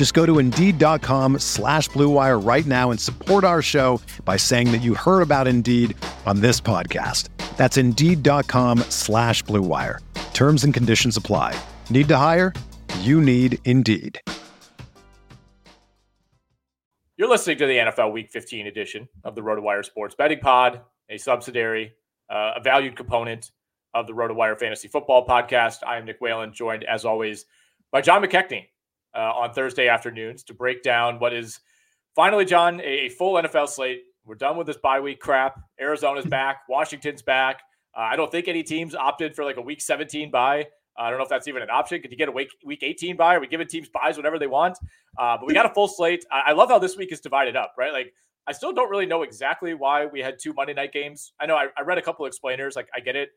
Just go to Indeed.com slash BlueWire right now and support our show by saying that you heard about Indeed on this podcast. That's Indeed.com slash BlueWire. Terms and conditions apply. Need to hire? You need Indeed. You're listening to the NFL Week 15 edition of the RotoWire Sports Betting Pod, a subsidiary, uh, a valued component of the RotoWire Fantasy Football Podcast. I am Nick Whalen, joined as always by John McKechnie uh, on Thursday afternoons to break down what is finally, John, a, full NFL slate. We're done with this bye week crap. Arizona's back, Washington's back. Uh, I don't think any teams opted for like a week 17 bye. I don't know if that's even an option. Could you get a week week 18 bye? Are we giving teams byes whenever they want? Uh, but we got a full slate. I, I, love how this week is divided up, right? Like I still don't really know exactly why we had two Monday night games. I know I, I read a couple explainers. Like I get it.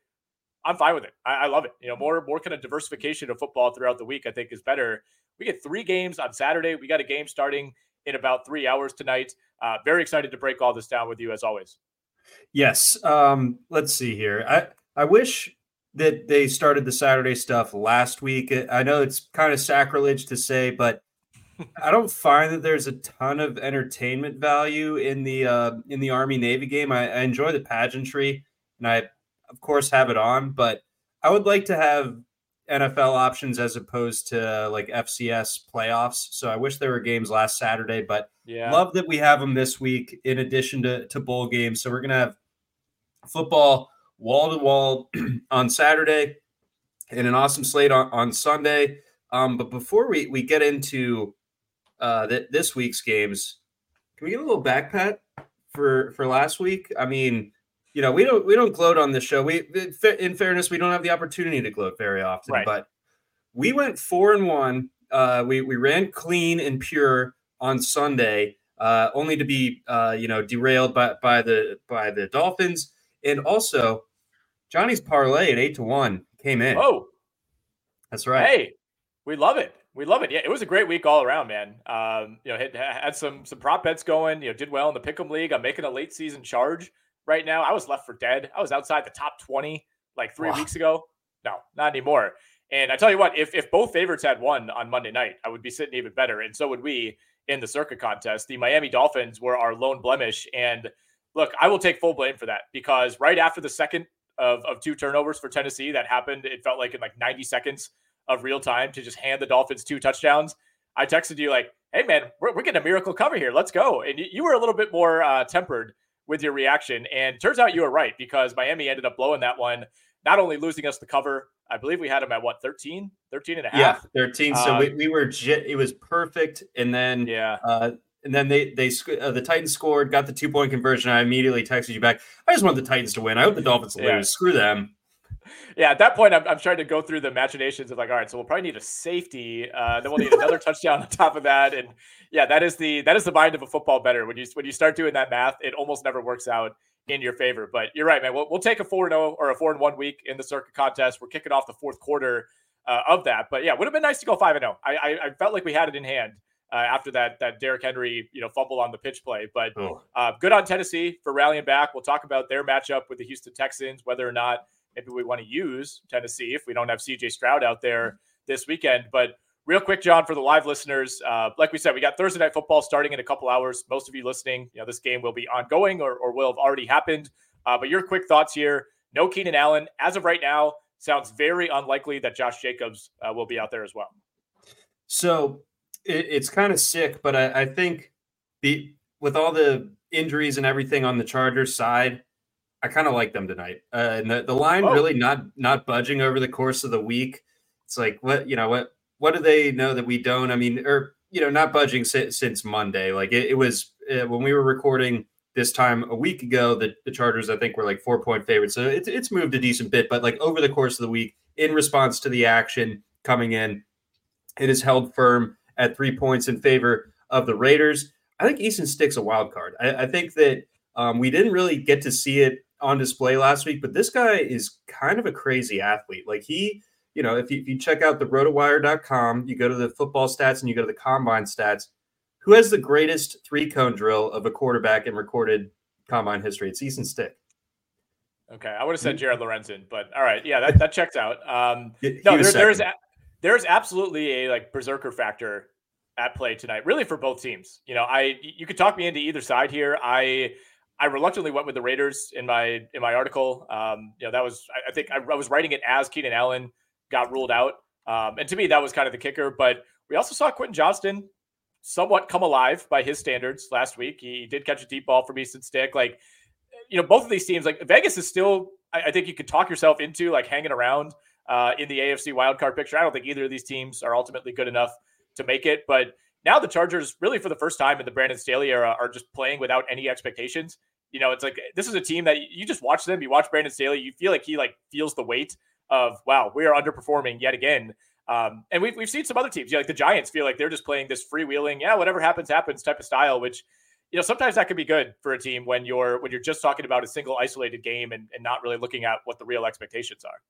I'm fine with it. I, I, love it. You know, more more kind of diversification of football throughout the week. I think is better. We get three games on Saturday. We got a game starting in about three hours tonight. Uh, very excited to break all this down with you as always. Yes. Um, let's see here. I I wish that they started the Saturday stuff last week. I know it's kind of sacrilege to say, but I don't find that there's a ton of entertainment value in the uh, in the Army Navy game. I, I enjoy the pageantry, and I of course have it on, but I would like to have NFL options as opposed to like FCS playoffs. So I wish there were games last Saturday, but yeah. love that we have them this week in addition to, to bowl games. So we're gonna have football wall to wall on Saturday and an awesome slate on, on Sunday. Um, but before we, we get into uh, th- this week's games, can we get a little back pat for for last week? I mean, you know, we don't we don't gloat on this show. We in fairness, we don't have the opportunity to gloat very often, right. but we went four and one. Uh, we we ran clean and pure on Sunday, uh, only to be uh, you know derailed by by the by the Dolphins, and also Johnny's parlay at eight to one came in. Oh, that's right. Hey, we love it. We love it. Yeah, it was a great week all around, man. Um, you know, had, had some some prop bets going. You know, did well in the pick'em league. I'm making a late season charge right now. I was left for dead. I was outside the top 20 like three wow. weeks ago. No, not anymore. And I tell you what, if if both favorites had won on Monday night, I would be sitting even better. And so would we in the Circa contest. The Miami Dolphins were our lone blemish. And look, I will take full blame for that because right after the second of, of two turnovers for Tennessee that happened, it felt like in like 90 seconds of real time to just hand the Dolphins two touchdowns. I texted you like, "Hey man, we're, we're getting a miracle cover here. Let's go!" And you, you were a little bit more uh, tempered with your reaction. And turns out you were right because Miami ended up blowing that one, not only losing us the cover, I believe we had them at what 13, 13 and a half. Yeah, 13. So um, we, we were it was perfect. And then yeah. Uh, and then they they uh, the Titans scored, got the two point conversion. I immediately texted you back. I just want the Titans to win. I hope the Dolphins lose. Screw them yeah, at that point, I'm, I'm trying to go through the imaginations of like, all right, so we'll probably need a safety, uh, then we'll need another touchdown on top of that, and yeah, that is the that is the mind of a football bettor. When you when you start doing that math, it almost never works out in your favor. But you're right, man. We'll, we'll take a four four zero or a four and one week in the Circa contest. We're kicking off the fourth quarter uh, of that, but yeah, would have been nice to go five and zero. I, I, I felt like we had it in hand. Uh, after that that Derrick Henry you know fumble on the pitch play. But oh. uh, good on Tennessee for rallying back. We'll talk about their matchup with the Houston Texans, whether or not maybe we want to use Tennessee if we don't have CJ Stroud out there this weekend. But real quick, John, for the live listeners, uh, like we said, we got Thursday night football starting in a couple hours. Most of you listening, you know, this game will be ongoing or, or will have already happened. Uh, but your quick thoughts here: No Keenan Allen as of right now. Sounds very unlikely that Josh Jacobs uh, will be out there as well. So it, it's kind of sick, but I, I think the with all the injuries and everything on the Chargers side, I kind of like them tonight. Uh, and the, the line oh. really not not budging over the course of the week. It's like what you know what what do they know that we don't? I mean, or you know, not budging since, since Monday. Like it, it was uh, when we were recording this time a week ago. The, the Chargers, I think, were like four point favorites. So it's it's moved a decent bit, but like over the course of the week, in response to the action coming in, it is held firm at three points in favor of the Raiders. I think Easton Stick's a wild card. I, I think that um, we didn't really get to see it on display last week, but this guy is kind of a crazy athlete. Like he, you know, if you, if you check out the rotowire.com, you go to the football stats and you go to the combine stats, who has the greatest three cone drill of a quarterback in recorded combine history? It's Easton Stick. Okay, I would have said Jared Lorenzen, but all right, yeah, that, that checks out. Um, no, there, there's there's absolutely a like berserker factor at play tonight, really for both teams. You know, I you could talk me into either side here. I I reluctantly went with the Raiders in my in my article. Um, you know, that was I, I think I, I, was writing it as Keenan Allen got ruled out, um, and to me that was kind of the kicker. But we also saw Quentin Johnston somewhat come alive by his standards last week. He did catch a deep ball from Easton Stick. Like, you know, both of these teams, like Vegas is still. I, I think you could talk yourself into like hanging around uh, in the AFC wildcard picture. I don't think either of these teams are ultimately good enough to make it, but now the Chargers, really for the first time in the Brandon Staley era, are just playing without any expectations. You know, it's like this is a team that you just watch them. You watch Brandon Staley, you feel like he like feels the weight of wow, we are underperforming yet again. Um, and we've we've seen some other teams, you know, like the Giants, feel like they're just playing this freewheeling, yeah, whatever happens, happens type of style, which you know sometimes that can be good for a team when you're when you're just talking about a single isolated game and, and not really looking at what the real expectations are.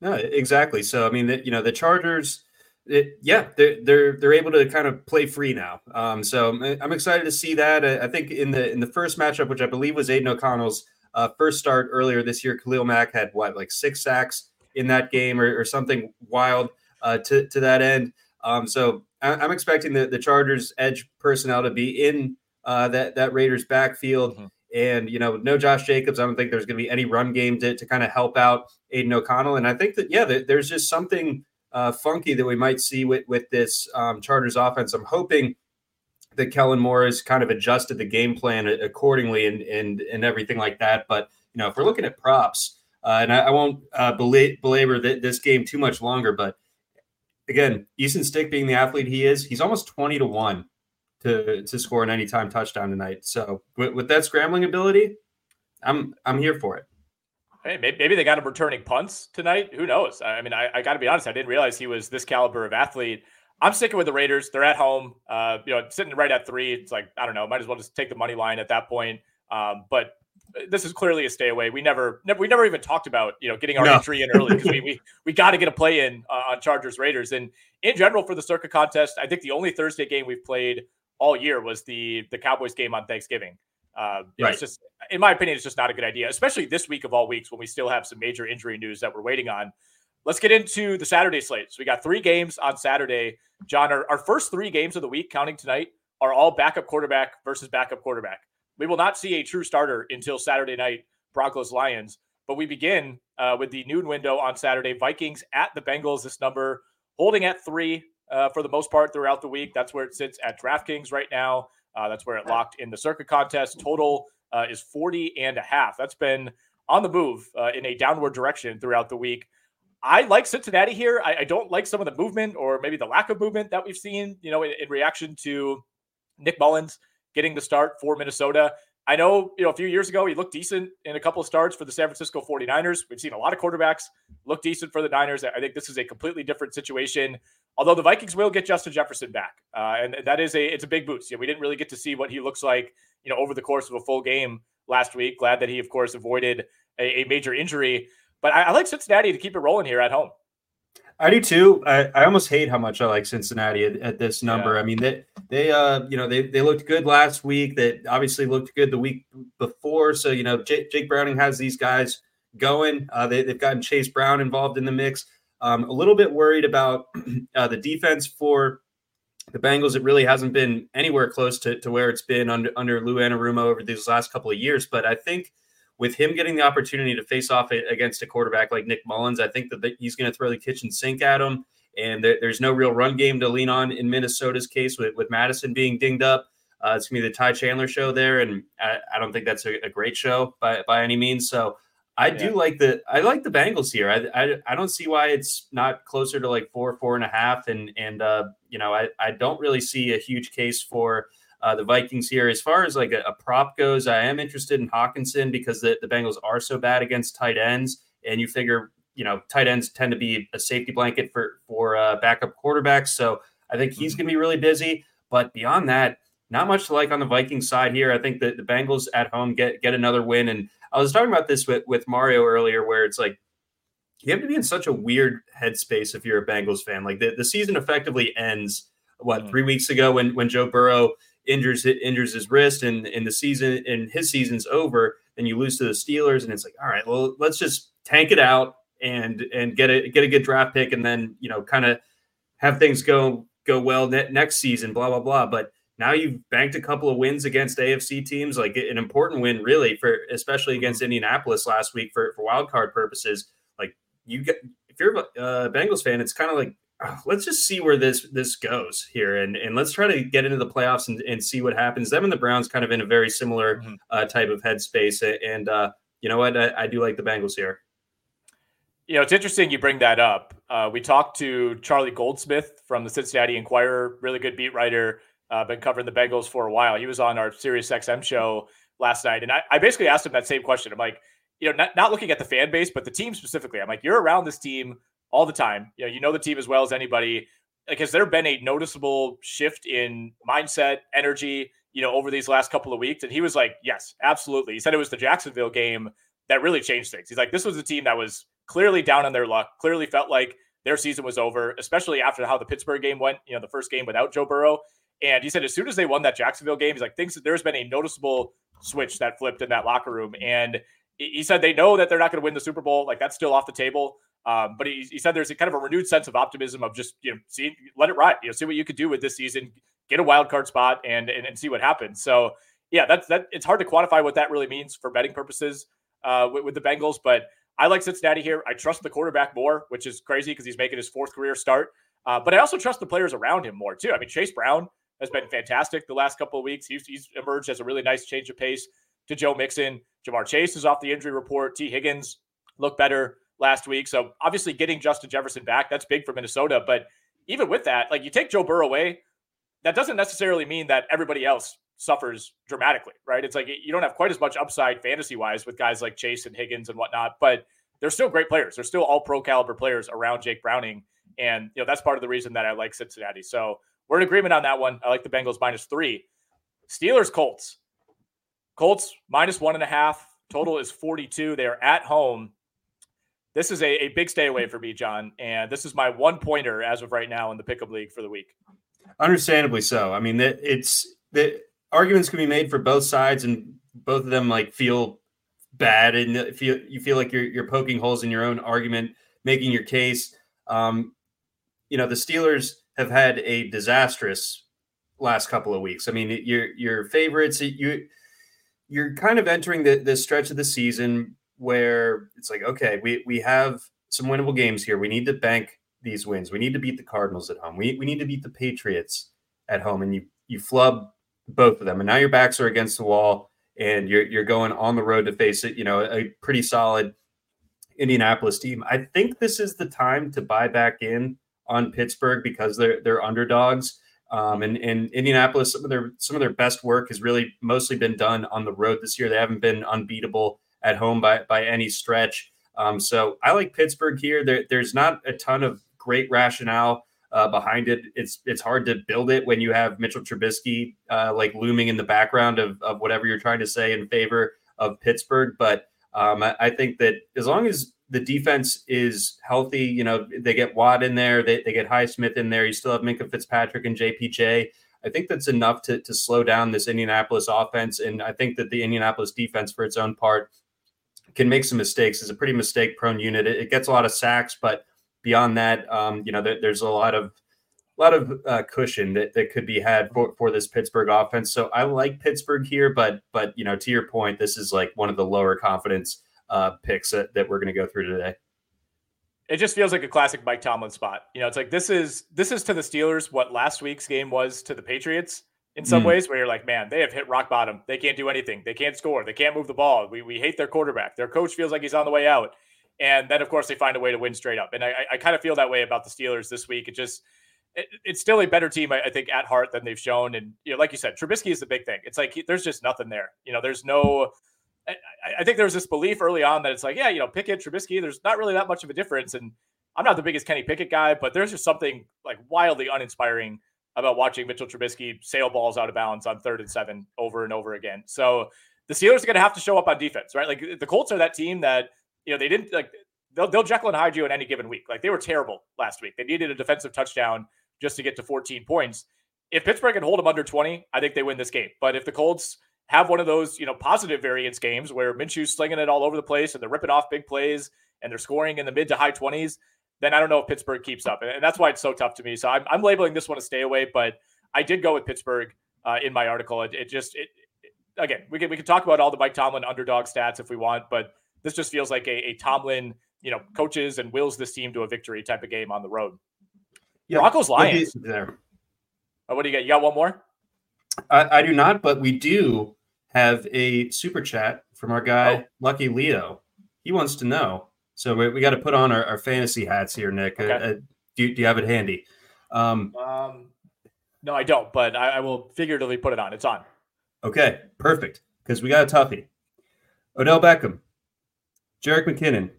No, exactly. So I mean, the, you know, the Chargers it, yeah, they're they're they're able to kind of play free now. Um, so I'm excited to see that. I, think in the in the first matchup, which I believe was Aidan O'Connell's uh, first start earlier this year, Khalil Mack had what like six sacks in that game or, or something wild uh, to to that end. Um, so I, am expecting the the Chargers edge personnel to be in uh, that that Raiders backfield. Mm-hmm. And you know, no Josh Jacobs. I don't think there's going to be any run game to, to kind of help out Aidan O'Connell. And I think that yeah, there's just something uh, funky that we might see with with this um, Chargers offense. I'm hoping that Kellen Moore has kind of adjusted the game plan accordingly and and and everything like that. But you know, if we're looking at props, uh, and I, I won't uh, belabor th- this game too much longer, but again, Easton Stick being the athlete he is, he's almost twenty to one to to score an anytime touchdown tonight. So with, with that scrambling ability, I'm I'm here for it. Hey, maybe they got him returning punts tonight. Who knows? I mean, I, I got to be honest. I didn't realize he was this caliber of athlete. I'm sticking with the Raiders. They're at home. Uh, you know, sitting right at three. It's like I don't know. Might as well just take the money line at that point. Um, but this is clearly a stay away. We never, never we never even talked about you know getting our no. entry in early because we we, we got to get a play in uh, on Chargers Raiders. And in general for the Circa contest, I think the only Thursday game we've played all year was the the Cowboys game on Thanksgiving. Uh, right. It's just, in my opinion, it's just not a good idea, especially this week of all weeks when we still have some major injury news that we're waiting on. Let's get into the Saturday slate. So we got three games on Saturday. John, our, our first three games of the week, counting tonight, are all backup quarterback versus backup quarterback. We will not see a true starter until Saturday night, Broncos Lions. But we begin uh, with the noon window on Saturday. Vikings at the Bengals. This number holding at three uh, for the most part throughout the week. That's where it sits at DraftKings right now. Uh, that's where it locked in the Circa contest. Total uh, is 40 and a half. That's been on the move uh, in a downward direction throughout the week. I like Cincinnati here. I, I, don't like some of the movement or maybe the lack of movement that we've seen, you know, in, in reaction to Nick Mullens getting the start for Minnesota. I know, you know, a few years ago, he looked decent in a couple of starts for the San Francisco 49ers. We've seen a lot of quarterbacks look decent for the Niners. I think this is a completely different situation. Although the Vikings will get Justin Jefferson back, uh, and that is a it's a big boost. Know, we didn't really get to see what he looks like, you know, over the course of a full game last week. Glad that he, of course, avoided a, a major injury. But I, I like Cincinnati to keep it rolling here at home. I do too. I, I almost hate how much I like Cincinnati at, at this number. Yeah. I mean, they they uh you know they they looked good last week. That obviously looked good the week before. So you know Jake, Jake Browning has these guys going. Uh, they, they've gotten Chase Brown involved in the mix. Um, a little bit worried about uh, the defense for the Bengals. It really hasn't been anywhere close to, to where it's been under under Lou Anarumo over these last couple of years. But I think with him getting the opportunity to face off against a quarterback like Nick Mullens, I think that he's going to throw the kitchen sink at him. And there, there's no real run game to lean on in Minnesota's case with, with Mattison being dinged up. Uh, it's gonna be the Ty Chandler show there, and I, I don't think that's a, a, great show by by any means. So I yeah. do like the I like the Bengals here. I, I, I don't see why it's not closer to like four four and a half, and and uh, you know I I don't really see a huge case for. Uh, the Vikings here. As far as like a, a, prop goes, I am interested in Hockenson because the, the Bengals are so bad against tight ends. And you figure, you know, tight ends tend to be a safety blanket for for uh, backup quarterbacks. So I think he's mm-hmm. going to be really busy. But beyond that, not much to like on the Vikings side here. I think that the Bengals at home get get another win. And I was talking about this with, with Mario earlier, where it's like you have to be in such a weird headspace if you're a Bengals fan. Like the, the season effectively ends what mm-hmm. three weeks ago when when Joe Burrow injures injures his wrist and in the season and his season's over, then you lose to the Steelers, and it's like, all right, well, let's just tank it out and and get a get a good draft pick, and then you know kind of have things go go well ne- next season, blah blah blah. But now you've banked a couple of wins against AFC teams, like an important win, really, for especially against mm-hmm. Indianapolis last week for for wild card purposes. Like you get if you're a uh, Bengals fan, it's kind of like let's just see where this this goes here, and and let's try to get into the playoffs and, and see what happens. Them and the Browns kind of in a very similar mm-hmm. uh, type of headspace, and uh, you know what, I, I, do like the Bengals here. You know, it's interesting you bring that up. Uh, we talked to Charlie Goldsmith from the Cincinnati Enquirer, really good beat writer. Uh, been covering the Bengals for a while. He was on our Sirius XM show last night, and I, I basically asked him that same question. I'm like, you know, not, not looking at the fan base, but the team specifically. I'm like, you're around this team all the time. You know, you know the team as well as anybody. Like, has there been a noticeable shift in mindset, energy, you know, over these last couple of weeks? And he was like, yes, absolutely. He said it was the Jacksonville game that really changed things. He's like, this was a team that was clearly down on their luck, clearly felt like their season was over, especially after how the Pittsburgh game went, you know, the first game without Joe Burrow. And he said as soon as they won that Jacksonville game, he's like, things there's been a noticeable switch that flipped in that locker room. And he said they know that they're not going to win the Super Bowl. Like that's still off the table. Um, but he, he said there's a kind of a renewed sense of optimism of just you know see let it ride, you know, see what you could do with this season, get a wild card spot, and and, and see what happens. So yeah, that's that. It's hard to quantify what that really means for betting purposes uh, with, with the Bengals, but I like Cincinnati here. I trust the quarterback more, which is crazy because he's making his fourth career start. Uh, but I also trust the players around him more too. I mean, Chase Brown has been fantastic the last couple of weeks. He's, he's emerged as a really nice change of pace to Joe Mixon. Ja'Marr Chase is off the injury report. Tee Higgins looked better last week. So obviously getting Justin Jefferson back, that's big for Minnesota. But even with that, like you take Joe Burrow away, that doesn't necessarily mean that everybody else suffers dramatically, right? It's like you don't have quite as much upside fantasy wise with guys like Chase and Higgins and whatnot, but they're still great players. They're still all pro caliber players around Jake Browning. And, you know, that's part of the reason that I like Cincinnati. So we're in agreement on that one. I like the Bengals minus three. Steelers, Colts. Colts minus one and a half. Total is 42. They are at home this is a, a big stay away for me, John. And this is my one pointer as of right now in the pickup league for the week. Understandably so. I mean, it's the arguments can be made for both sides, and both of them like feel bad, and feel you feel like you're you're poking holes in your own argument, making your case. Um, you know, the Steelers have had a disastrous last couple of weeks. I mean, your your favorites, you you're kind of entering the, the stretch of the season where it's like, okay, we we have some winnable games here. We need to bank these wins. We need to beat the Cardinals at home. We we need to beat the Patriots at home. And you you flub both of them. And now your backs are against the wall and you're you're going on the road to face it, you know, a pretty solid Indianapolis team. I think this is the time to buy back in on Pittsburgh because they're they're underdogs. Um, and, and Indianapolis, some of their some of their best work has really mostly been done on the road this year. They haven't been unbeatable at home by by any stretch. Um, so I like Pittsburgh here. There, there's not a ton of great rationale uh, behind it. It's it's hard to build it when you have Mitchell Trubisky uh, like looming in the background of, of whatever you're trying to say in favor of Pittsburgh. But um, I, I, think that as long as the defense is healthy, you know, they get Watt in there, they, they get Highsmith in there. You still have Minkah Fitzpatrick and JPJ. I think that's enough to, to slow down this Indianapolis offense. And I think that the Indianapolis defense, for its own part, can make some mistakes. It's a pretty mistake prone unit. It, it, gets a lot of sacks, but beyond that, um, you know, there, there's a lot of a lot of uh, cushion that, that could be had for, for this Pittsburgh offense. So I like Pittsburgh here, but but you know, to your point, this is like one of the lower confidence uh, picks that, that we're going to go through today. It just feels like a classic Mike Tomlin spot. You know, it's like this is this is to the Steelers what last week's game was to the Patriots. in some mm. ways where you're like, man, they have hit rock bottom. They can't do anything. They can't score. They can't move the ball. We, we hate their quarterback. Their coach feels like he's on the way out. And then, of course, they find a way to win straight up. And I, I kind of feel that way about the Steelers this week. It just, it, it's still a better team, I, I, think, at heart than they've shown. And, you know, like you said, Trubisky is the big thing. It's like he, there's just nothing there. You know, there's no, I, I think there was this belief early on that it's like, yeah, you know, Pickett, Trubisky, there's not really that much of a difference. And I'm not the biggest Kenny Pickett guy, but there's just something like wildly uninspiring about watching Mitchell Trubisky sail balls out of bounds on third and seven over and over again. So the Steelers are going to have to show up on defense, right? Like the Colts are that team that you know they didn't like they'll they'll Jekyll and Hyde you in any given week. Like they were terrible last week. They needed a defensive touchdown just to get to 14 points. If Pittsburgh can hold them under 20, I think they win this game. But if the Colts have one of those, you know, positive variance games where Minshew's slinging it all over the place and they're ripping off big plays and they're scoring in the mid to high 20s, then I don't know if Pittsburgh keeps up. And that's why it's so tough to me. So I'm, I'm labeling this one a stay away, but I did go with Pittsburgh uh, in my article. It, it just, it, it, again, we can, we can talk about all the Mike Tomlin underdog stats if we want, but this just feels like a, a Tomlin, you know, coaches and wills this team to a victory type of game on the road. Yeah, Broncos Lions. There. Oh, what do you got? You got one more? I, I, do not, but we do have a super chat from our guy, oh. Lucky Leo. He wants to know so we, we got to put on our, our, fantasy hats here, Nick. Okay. Uh, uh, do, do you have it handy? Um, um, no, I don't, but I, I, will figuratively put it on. It's on. Okay, perfect. Because we got a toughie. Odell Beckham, Jerick McKinnon,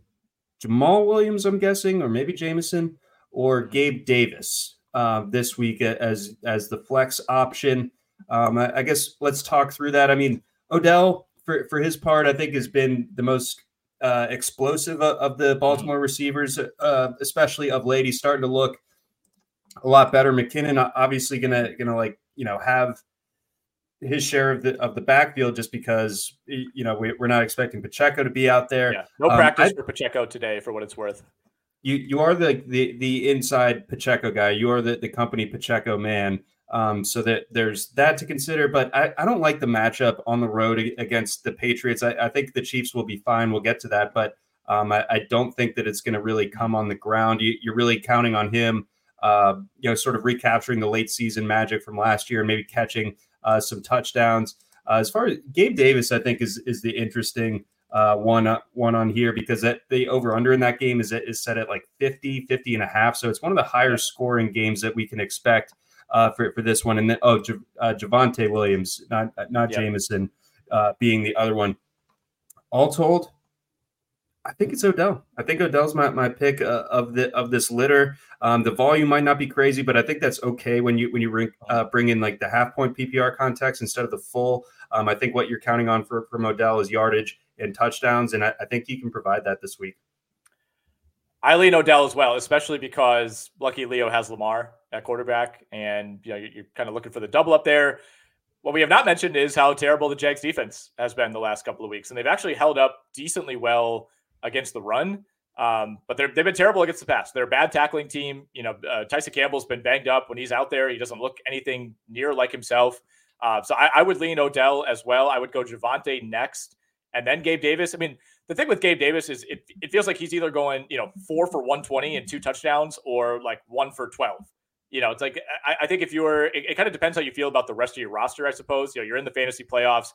Jamaal Williams, I'm guessing, or maybe Jameson, or Gabe Davis uh, this week as as the flex option. Um, I, I guess let's talk through that. I mean, Odell, for, for his part, I think has been the most uh, explosive of, of, the mm-hmm. Baltimore receivers, uh, especially of late. He's starting to look a lot better. McKinnon obviously gonna gonna like you know have his share of the of the backfield just because you know we, are not expecting Pacheco to be out there. Yeah, no um, practice I, for Pacheco today, for what it's worth. You you are the the the inside Pacheco guy. You are the the company Pacheco man. Um, so that there's that to consider. But I, I don't like the matchup on the road against the Patriots. I, I think the Chiefs will be fine. We'll get to that, but um, I, I, don't think that it's going to really come on the ground. You, are really counting on him, uh, you know, sort of recapturing the late season magic from last year and maybe catching uh, some touchdowns. Uh, as far as Gabe Davis, I think is is the interesting uh, one uh, one on here because that the over under in that game is is set at like 50, 50 and a half. So it's one of the higher scoring games that we can expect uh, for for this one. And then oh, J- uh, Javonte Williams, not not yep. Jameson, uh, being the other one. All told, I think it's Odell. I think Odell's my, my pick uh, of the of this litter. Um, the volume might not be crazy, but I think that's okay when you when you bring uh, bring in like the half point PPR context instead of the full. Um, I think what you're counting on for from Odell is yardage and touchdowns, and I, I think he can provide that this week. I lean Odell as well, especially because lucky Leo has Lamar at quarterback, and you know you're, kind of looking for the double up there. What we have not mentioned is how terrible the Jags defense has been the last couple of weeks, and they've actually held up decently well against the run. Um, but they've been terrible against the pass. They're a bad tackling team. You know, uh, Tyson Campbell's been banged up when he's out there. He doesn't look anything near like himself. Uh, so I, I, would lean Odell as well. I would go Javonte next, and then Gabe Davis. I mean, the thing with Gabe Davis is it, it feels like he's either going, you know, four for 120 and two touchdowns or like one for 12. You know, it's like, I, I think if you're, it, it kind of depends how you feel about the rest of your roster, I suppose. You know, you're in the fantasy playoffs.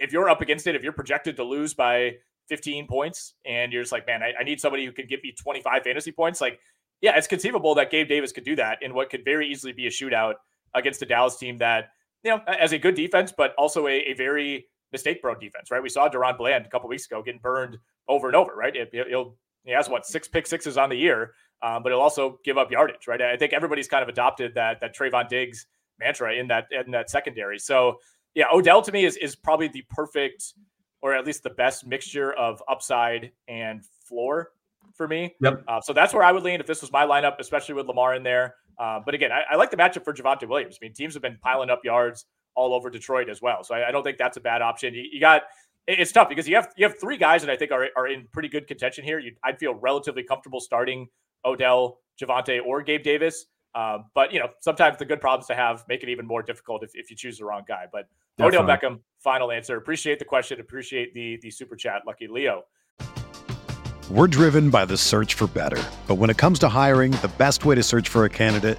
If you're up against it, if you're projected to lose by 15 points and you're just like, man, I, I need somebody who can give me 25 fantasy points, like, yeah, it's conceivable that Gabe Davis could do that in what could very easily be a shootout against a Dallas team that, you know, as a good defense, but also a, a very mistake prone defense, right? We saw DaRon Bland a couple weeks ago getting burned over and over, right? It, will he has what six pick sixes on the year, um, but he'll also give up yardage, right? I think everybody's kind of adopted that that Trevon Diggs mantra in that in that secondary. So yeah, Odell to me is is probably the perfect or at least the best mixture of upside and floor for me. Yep. Uh, so that's where I would lean if this was my lineup, especially with Lamar in there. Uh, but again, I, I, like the matchup for Javonte Williams. I mean, teams have been piling up yards all over Detroit as well. So I, I don't think that's a bad option. You, you, got it's tough because you have you have three guys that I think are, are in pretty good contention here. You, I'd feel relatively comfortable starting Odell, Javonte, or Gabe Davis. Um, but you know, sometimes the good problems to have make it even more difficult if, if you choose the wrong guy. But Definitely. Odell Beckham, final answer. Appreciate the question. Appreciate the the super chat, Lucky Leo. We're driven by the search for better, but when it comes to hiring, the best way to search for a candidate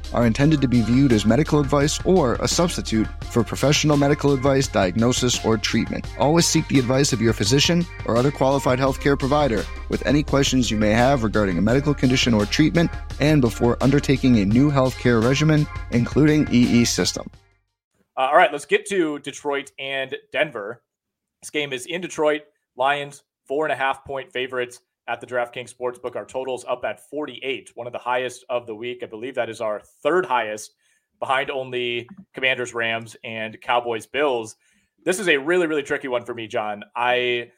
are intended to be viewed as medical advice or a substitute for professional medical advice, diagnosis, or treatment. Always seek the advice of your physician or other qualified healthcare provider with any questions you may have regarding a medical condition or treatment and before undertaking a new healthcare regimen, including EE system. Uh, all right, let's get to Detroit and Denver. This game is in Detroit. Lions, four and a half point favorites at the DraftKings Sportsbook. Our totals up at 48, one of the highest of the week. I believe that is our third highest, behind only Commanders, Rams, and Cowboys, Bills. This is a really, really tricky one for me, John. I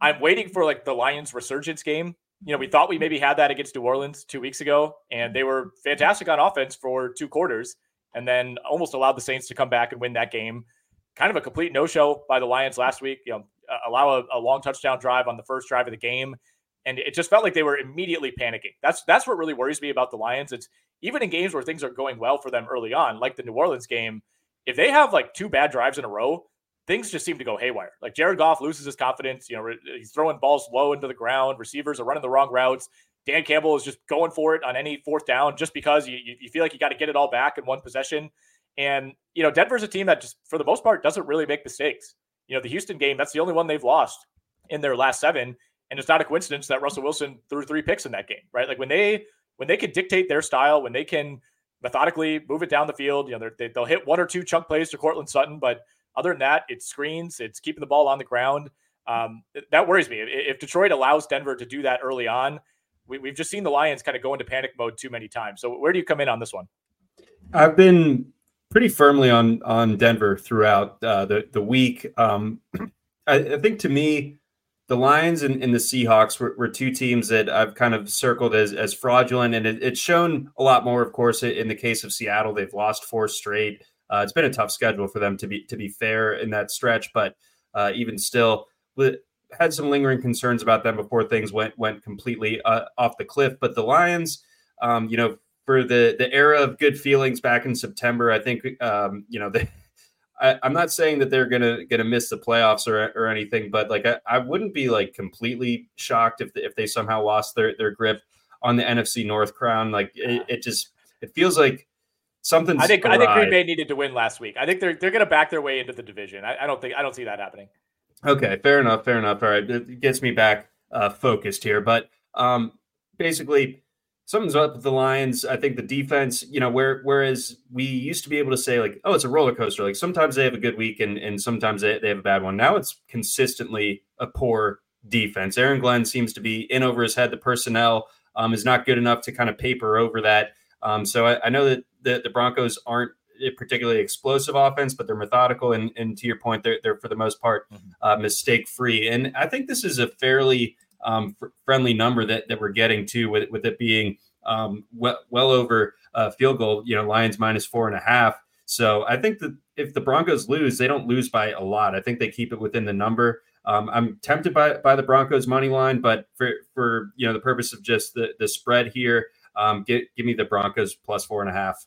I'm waiting for like the Lions resurgence game. You know, we thought we maybe had that against New Orleans two weeks ago, and they were fantastic on offense for two quarters, and then almost allowed the Saints to come back and win that game. Kind of a complete no-show by the Lions last week. You know, allow a, a long touchdown drive on the first drive of the game, and it just felt like they were immediately panicking. That's that's what really worries me about the Lions. It's even in games where things are going well for them early on, like the New Orleans game, if they have like two bad drives in a row, things just seem to go haywire. Like Jared Goff loses his confidence. You know, he's throwing balls low into the ground. Receivers are running the wrong routes. Dan Campbell is just going for it on any fourth down just because you, you feel like you got to get it all back in one possession. And, you know, Denver's a team that just, for the most part, doesn't really make mistakes. You know, the Houston game, that's the only one they've lost in their last seven. And it's not a coincidence that Russell Wilson threw three picks in that game, right? Like when they when they can dictate their style, when they can methodically move it down the field, you know, they, they'll hit one or two chunk plays to Courtland Sutton, but other than that, it's screens, it's keeping the ball on the ground. Um, that worries me. If Detroit allows Denver to do that early on, we, we've just seen the Lions kind of go into panic mode too many times. So where do you come in on this one? I've been pretty firmly on on Denver throughout uh, the the week. Um, I, I, think to me, the Lions and, and the Seahawks were, were, two teams that I've kind of circled as as fraudulent, and it, it's shown a lot more. Of course, in the case of Seattle, they've lost four straight. Uh, it's been a tough schedule for them to be to be fair in that stretch, but uh, even still, had some lingering concerns about them before things went went completely uh, off the cliff. But the Lions, um, you know, for the the era of good feelings back in September, I think um, you know they I, am not saying that they're gonna gonna miss the playoffs or, or anything, but like I, I wouldn't be like completely shocked if if they somehow lost their their grip on the NFC North crown. Like it, it just it feels like something. I think awry. I think Green Bay needed to win last week. I think they're they're gonna back their way into the division. I, I don't think I don't see that happening. Okay, fair enough, fair enough. All right, it gets me back uh, focused here, but um, basically something's up with the Lions. I think the defense, you know, where whereas we used to be able to say like, oh, it's a roller coaster. Like sometimes they have a good week and and sometimes they, they have a bad one. Now it's consistently a poor defense. Aaron Glenn seems to be in over his head. The personnel um, is not good enough to kind of paper over that. Um, so I, I know that the, the Broncos aren't a particularly explosive offense, but they're methodical. And, and to your point, they're, they're for the most part mm-hmm. uh, mistake free. And I think this is a fairly um, friendly number that, that we're getting to with, with it being um, well, well over uh, field goal, you know, Lions minus four and a half. So I think that if the Broncos lose, they don't lose by a lot. I think they keep it within the number. Um, I'm tempted by, by the Broncos money line, but for, for you know the purpose of just the, the spread here, um, give, give me the Broncos plus four and a half.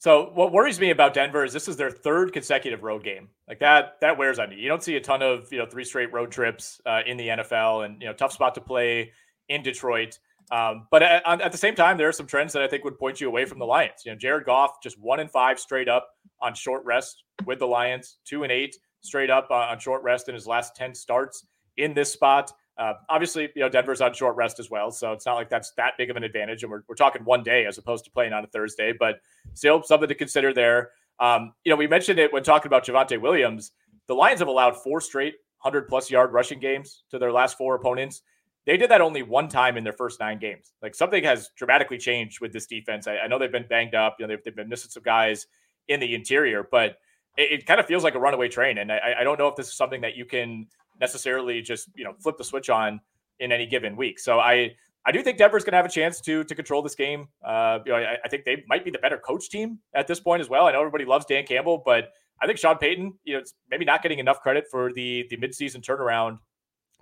So what worries me about Denver is this is their third consecutive road game. Like that, that wears on you. You don't see a ton of you know three straight road trips uh, in the NFL, and you know tough spot to play in Detroit. Um, but at, at, the same time, there are some trends that I think would point you away from the Lions. You know, Jared Goff just one and five straight up on short rest with the Lions, two and eight straight up on short rest in his last ten starts in this spot. Uh, obviously, you know Denver's on short rest as well, so it's not like that's that big of an advantage. And we're, we're talking one day as opposed to playing on a Thursday, but still something to consider there. Um, you know, we mentioned it when talking about Javonte Williams. The Lions have allowed four straight 100 plus yard rushing games to their last four opponents. They did that only one time in their first nine games. Like something has dramatically changed with this defense. I, I know they've been banged up. You know, they've, they've, been missing some guys in the interior, but it, it kind of feels like a runaway train. And I, I don't know if this is something that you can necessarily just you know flip the switch on in any given week. So I I do think Denver's going to have a chance to to control this game. Uh, you know, I, I, think they might be the better coach team at this point as well. I know everybody loves Dan Campbell, but I think Sean Payton, you know, maybe not getting enough credit for the the midseason turnaround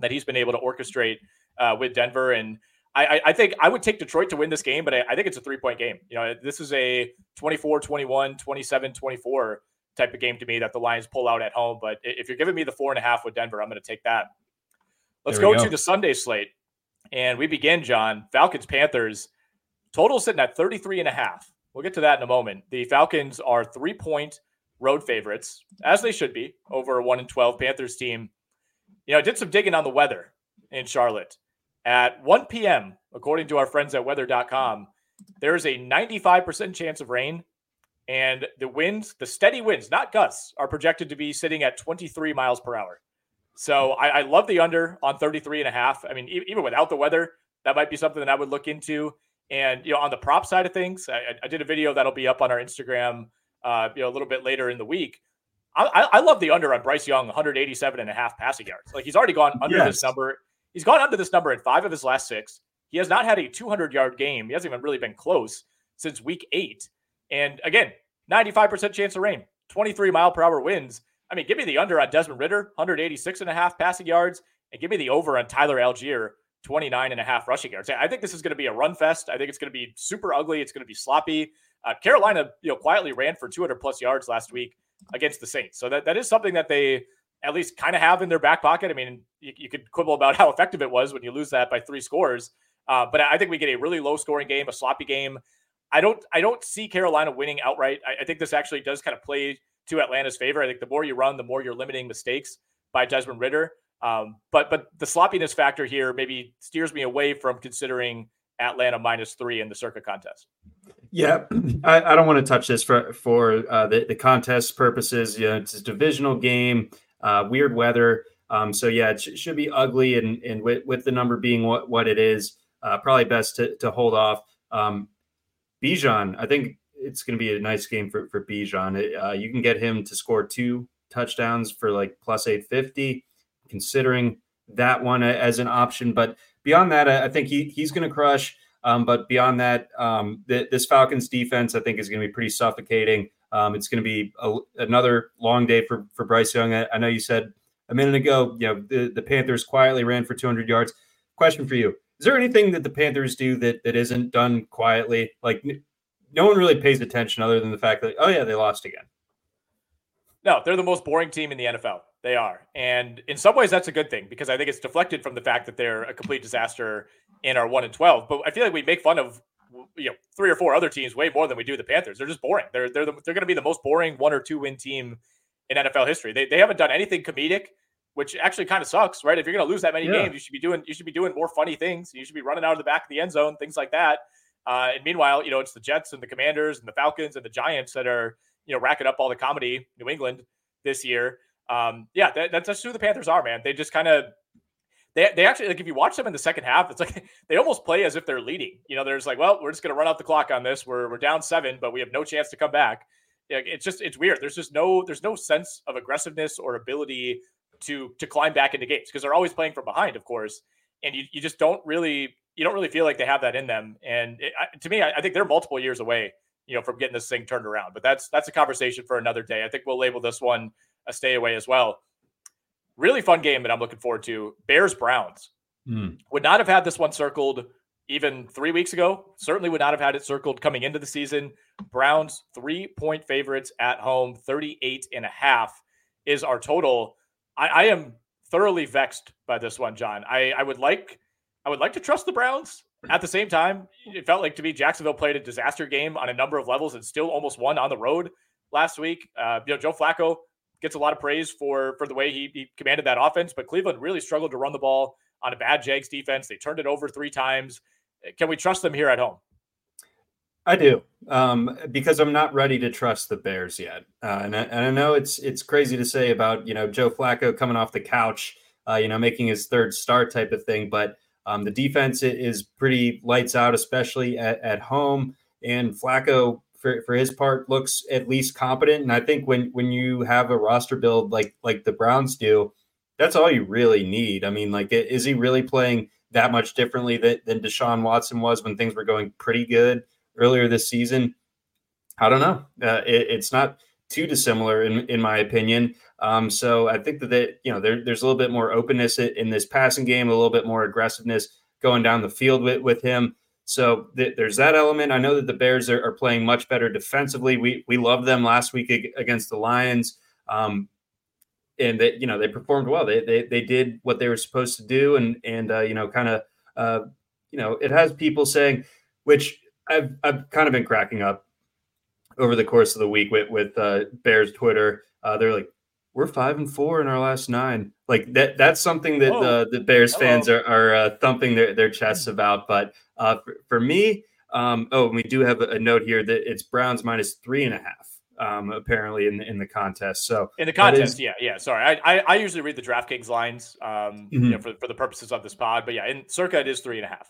that he's been able to orchestrate uh, with Denver. And I, I, think I would take Detroit to win this game, but I, I think it's a three point game. You know, this is a 24 21, 27 24 type of game to me that the Lions pull out at home. But if you're giving me the four and a half with Denver, I'm going to take that. Let's go, go, to the Sunday slate. And we begin, John, Falcons Panthers. Total sitting at 33 and a half. We'll get to that in a moment. The Falcons are three point road favorites, as they should be, over a 1 and 12 Panthers team. You know, I did some digging on the weather in Charlotte. At 1 p.m., according to our friends at weather.com, there is a 95% chance of rain and the winds, the steady winds, not gusts, are projected to be sitting at 23 miles per hour. So I, I love the under on 33 and a half. I mean, even without the weather, that might be something that I would look into. And you know, on the prop side of things, I, I did a video that'll be up on our Instagram, uh, you know, a little bit later in the week. I, I, love the under on Bryce Young, 187 and a half passing yards. Like he's already gone under yes. this number. He's gone under this number in five of his last six. He has not had a 200 yard game. He hasn't even really been close since week eight. And again, 95% chance of rain, 23 mile per hour winds. I mean, give me the under on Desmond Ridder, 186 and a half passing yards, and give me the over on Tyler Allgeier, 29 and a half rushing yards. I think this is going to be a run fest. I think it's going to be super ugly. It's going to be sloppy. Uh, Carolina, you know, quietly ran for 200 plus yards last week against the Saints. So that, that is something that they at least kind of have in their back pocket. I mean, you, you could quibble about how effective it was when you lose that by three scores. Uh, but I think we get a really low scoring game, a sloppy game. I don't I don't see Carolina winning outright. I, I, think this actually does kind of play to Atlanta's favor. I think the more you run, the more you're limiting mistakes by Desmond Ridder. Um, but but the sloppiness factor here maybe steers me away from considering Atlanta minus three in the Circa contest. Yeah, I, I don't want to touch this for for uh, the, the contest purposes. You know, it's a divisional game, uh, weird weather. Um, so yeah, it sh- should be ugly, and and with, with the number being what what it is, uh, probably best to to hold off. Um, Bijan, I think it's going to be a nice game for for Bijan. Uh, you can get him to score two touchdowns for like plus eight fifty, considering that one as an option. But beyond that, I, think he he's going to crush. Um, but beyond that, um, th- this Falcons defense, I think, is going to be pretty suffocating. Um, it's going to be a, another long day for for Bryce Young. I, I, know you said a minute ago, you know, the, the Panthers quietly ran for 200 yards. Question for you: is there anything that the Panthers do that that isn't done quietly? Like no one really pays attention other than the fact that oh yeah, they lost again. No, they're the most boring team in the NFL. They are. And in some ways that's a good thing because I think it's deflected from the fact that they're a complete disaster and are 1 and 12. But I feel like we make fun of you know three or four other teams way more than we do the Panthers. They're just boring. They're they're the, they're going to be the most boring one or two win team in NFL history. They they haven't done anything comedic which actually kind of sucks, right? If you're going to lose that many yeah. games, you should be doing you should be doing more funny things. You should be running out of the back of the end zone, things like that. Uh, and meanwhile, you know, it's the Jets and the Commanders and the Falcons and the Giants that are you know racking up all the comedy. New England this year, um, yeah, that, that's just who the Panthers are, man. They just kind of they, they actually like if you watch them in the second half, it's like they almost play as if they're leading. You know, there's like, well, we're just going to run out the clock on this. We're we're down seven, but we have no chance to come back. It's just it's weird. There's just no there's no sense of aggressiveness or ability to to climb back into games because they're always playing from behind, of course, and you you just don't really you don't really feel like they have that in them. And it, to me, I, I think they're multiple years away, you know, from getting this thing turned around. But that's that's a conversation for another day. I think we'll label this one a stay away as well. Really fun game that I'm looking forward to. Bears Browns. Mm. Would not have had this one circled even three weeks ago. Certainly would not have had it circled coming into the season. Browns three point favorites at home, 38 and a half is our total. I, I am thoroughly vexed by this one, John. I, I would like I would like to trust the Browns. At the same time, it felt like to me Jacksonville played a disaster game on a number of levels and still almost won on the road last week. Uh, you know, Joe Flacco gets a lot of praise for for the way he, he commanded that offense, but Cleveland really struggled to run the ball on a bad Jags defense. They turned it over three times. Can we trust them here at home? I do, um, because I'm not ready to trust the Bears yet, uh, and, I, and, I, know it's it's crazy to say about you know Joe Flacco coming off the couch, uh, you know making his third start type of thing, but um, the defense is pretty lights out, especially at, at home, and Flacco for, for his part looks at least competent. And I think when when you have a roster build like like the Browns do, that's all you really need. I mean, like, is he really playing that much differently than, than Deshaun Watson was when things were going pretty good earlier this season? I don't know. Uh, it, it's not too dissimilar in in my opinion. Um, so I think that they, you know there, there's a little bit more openness in this passing game, a little bit more aggressiveness going down the field with, with him. So th- there's that element. I know that the Bears are, are, playing much better defensively. We we loved them last week against the Lions, um, and that you know they performed well. They, they they did what they were supposed to do, and and uh, you know kind of uh, you know it has people saying, which I've I've kind of been cracking up over the course of the week with with uh, Bears Twitter. Uh, they're like, we're five and four in our last nine. Like that that's something that uh, the Bears Hello. fans are, are uh, thumping their, their chests about. But uh, for, for, me, um, oh, we do have a note here that it's Browns minus three and a half. Um, apparently in the, in the contest. So in the contest, is, yeah, yeah. Sorry, I, I, I usually read the DraftKings lines, um, mm-hmm. you know, for, for the purposes of this pod. But yeah, in Circa it is three and a half.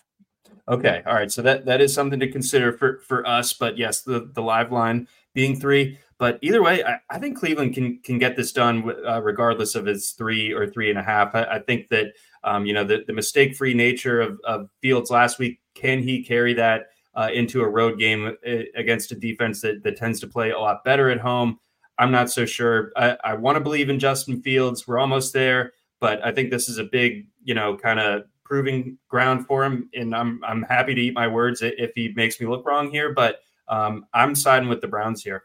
Okay, all right. So that that is something to consider for for us. But yes, the the live line being three. But either way, I, I think Cleveland can can get this done uh, regardless of its three or three and a half. I, I think that um, you know the, the mistake free nature of, of Fields last week. Can he carry that uh, into a road game uh, against a defense that, that tends to play a lot better at home? I'm not so sure. I, I want to believe in Justin Fields. We're almost there, but I think this is a big, you know, kind of proving ground for him. And I'm I'm happy to eat my words if he makes me look wrong here. But um, I'm siding with the Browns here.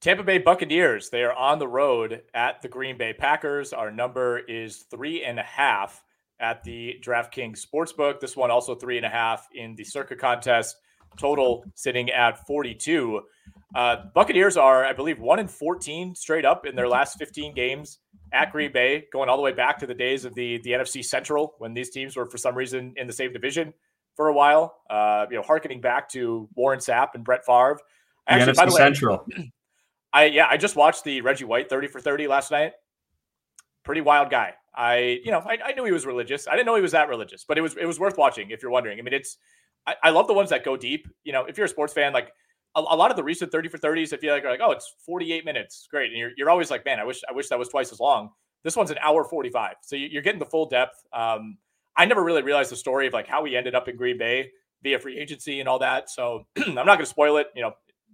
Tampa Bay Buccaneers, they are on the road at the Green Bay Packers. Our number is three and a half at the DraftKings Sportsbook. This one also three and a half in the Circa contest. Total sitting at 42. Uh, Buccaneers are, I believe, one in 14 straight up in their last 15 games at Green Bay, going all the way back to the days of the the NFC Central when these teams were for some reason in the same division for a while. Uh, you know, harkening back to Warren Sapp and Brett Favre. Actually, NFC by the way, Central. I yeah, I just watched the Reggie White 30 for 30 last night. Pretty wild guy. I, you know, I, I, knew he was religious. I didn't know he was that religious, but it was it was worth watching if you're wondering. I mean, it's I, I love the ones that go deep. You know, if you're a sports fan, like a, a, lot of the recent 30 for 30s, if you like are like, oh, it's 48 minutes, great. And you're, you're always like, man, I wish I wish that was twice as long. This one's an hour 45. So you're getting the full depth. Um, I never really realized the story of like how he ended up in Green Bay via free agency and all that. So I'm not going to spoil it. You know,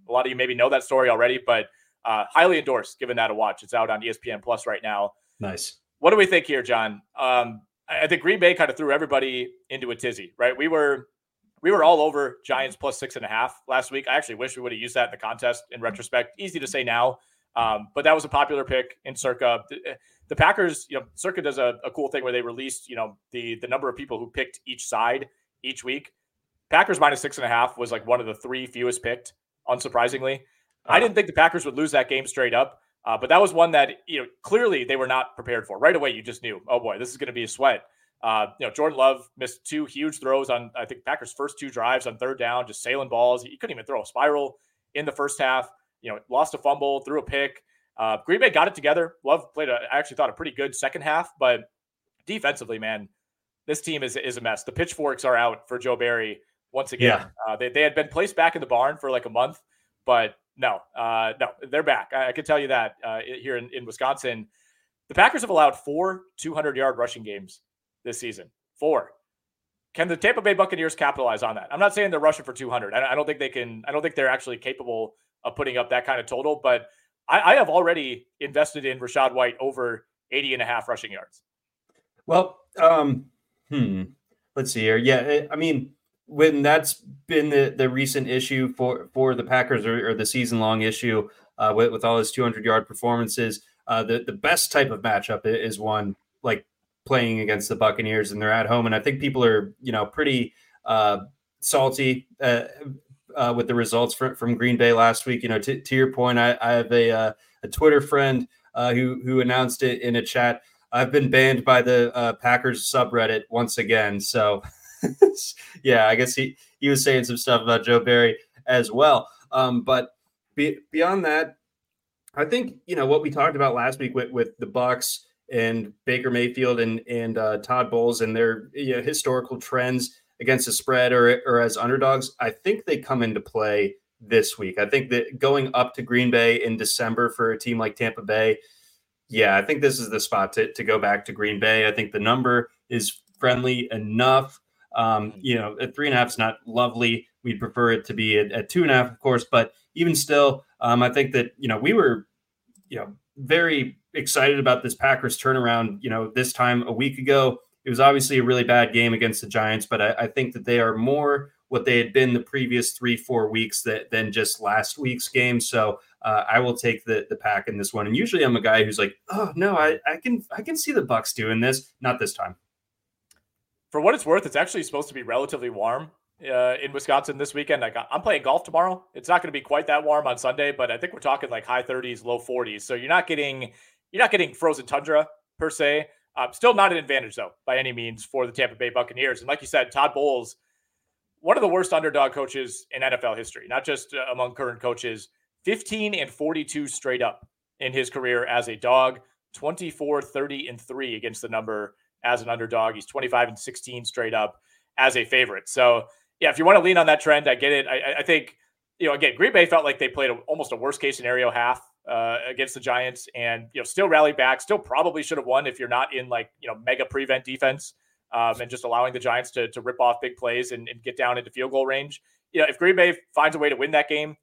a lot of you maybe know that story already, but uh, highly endorsed giving that a watch. It's out on ESPN Plus right now. Nice. What do we think here, John? Um, I think Green Bay kind of threw everybody into a tizzy, right? We were we were all over Giants plus six and a half last week. I actually wish we would have used that in the contest. In retrospect, easy to say now, um, but that was a popular pick in Circa. The, the Packers, you know, Circa does a, a, cool thing where they released, you know, the the number of people who picked each side each week. Packers minus six and a half was like one of the three fewest picked, unsurprisingly. I didn't think the Packers would lose that game straight up, uh, but that was one that you know clearly they were not prepared for. Right away, you just knew, oh boy, this is going to be a sweat. Uh, you know, Jordan Love missed two huge throws on I think Packers' first two drives on third down, just sailing balls. He couldn't even throw a spiral in the first half. You know, lost a fumble, threw a pick. Uh, Green Bay got it together. Love played, a, I actually thought, a pretty good second half, but defensively, man, this team is is a mess. The pitchforks are out for Joe Barry once again. Yeah. Uh, they they had been placed back in the barn for like a month, but no, uh, no, they're back. I, I can tell you that uh, here in, in Wisconsin, the Packers have allowed four 200 yard rushing games this season. Four. Can the Tampa Bay Buccaneers capitalize on that? I'm not saying they're rushing for 200. I, don't think they can. I don't think they're actually capable of putting up that kind of total. But I, I have already invested in Rachaad White over 80 and a half rushing yards. Well, um, hmm. Let's see here. Yeah, eh, I mean, when that's been the, the recent issue for for the Packers or, or the season long issue uh, with, with all his 200 yard performances, uh, the the best type of matchup is one like playing against the Buccaneers and they're at home, and I think people are you know pretty uh, salty uh, uh, with the results from, from Green Bay last week. You know, t- to your point, I, I have a uh, a Twitter friend who who announced it in a chat. I've been banned by the Packers subreddit once again, so. yeah, I guess he, he was saying some stuff about Joe Barry as well. Um, but be, beyond that, I think you know what we talked about last week with, with the Bucks and Baker Mayfield and and uh, Todd Bowles and their you know, historical trends against the spread or or as underdogs. I think they come into play this week. I think that going up to Green Bay in December for a team like Tampa Bay, yeah, I think this is the spot to, to go back to Green Bay. I think the number is friendly enough. Um, mm-hmm. you know, at three and a half is not lovely. We'd prefer it to be at, at two and a half, of course, but even still, um, I think that you know we were, you know, very excited about this Packers turnaround. You know, this time a week ago, it was obviously a really bad game against the Giants, but I, I think that they are more what they had been the previous three, four weeks that than just last week's game. So uh, I will take the the pack in this one. And usually I'm a guy who's like, oh no, I, I can I can see the Bucks doing this. Not this time for what it's worth, it's actually supposed to be relatively warm uh, in Wisconsin this weekend. I'm playing golf tomorrow. It's not going to be quite that warm on Sunday, but I think we're talking like high 30s, low 40s. So you're not getting you're not getting frozen tundra per se. Uh, still not an advantage though by any means for the Tampa Bay Buccaneers. And like you said, Todd Bowles, one of the worst underdog coaches in NFL history, not just uh, among current coaches. 15 and 42 straight up in his career as a dog. 24, 30, and 3 against the number as an underdog. He's 25 and 16 straight up as a favorite. So, yeah, if you want to lean on that trend, I get it. I, I think, you know, again, Green Bay felt like they played a, almost a worst case scenario half uh, against the Giants and, you know, still rallied back, still probably should have won if you're not in like, you know, mega prevent defense um, and just allowing the Giants to, to rip off big plays and, and get down into field goal range. You know, if Green Bay finds a way to win that game,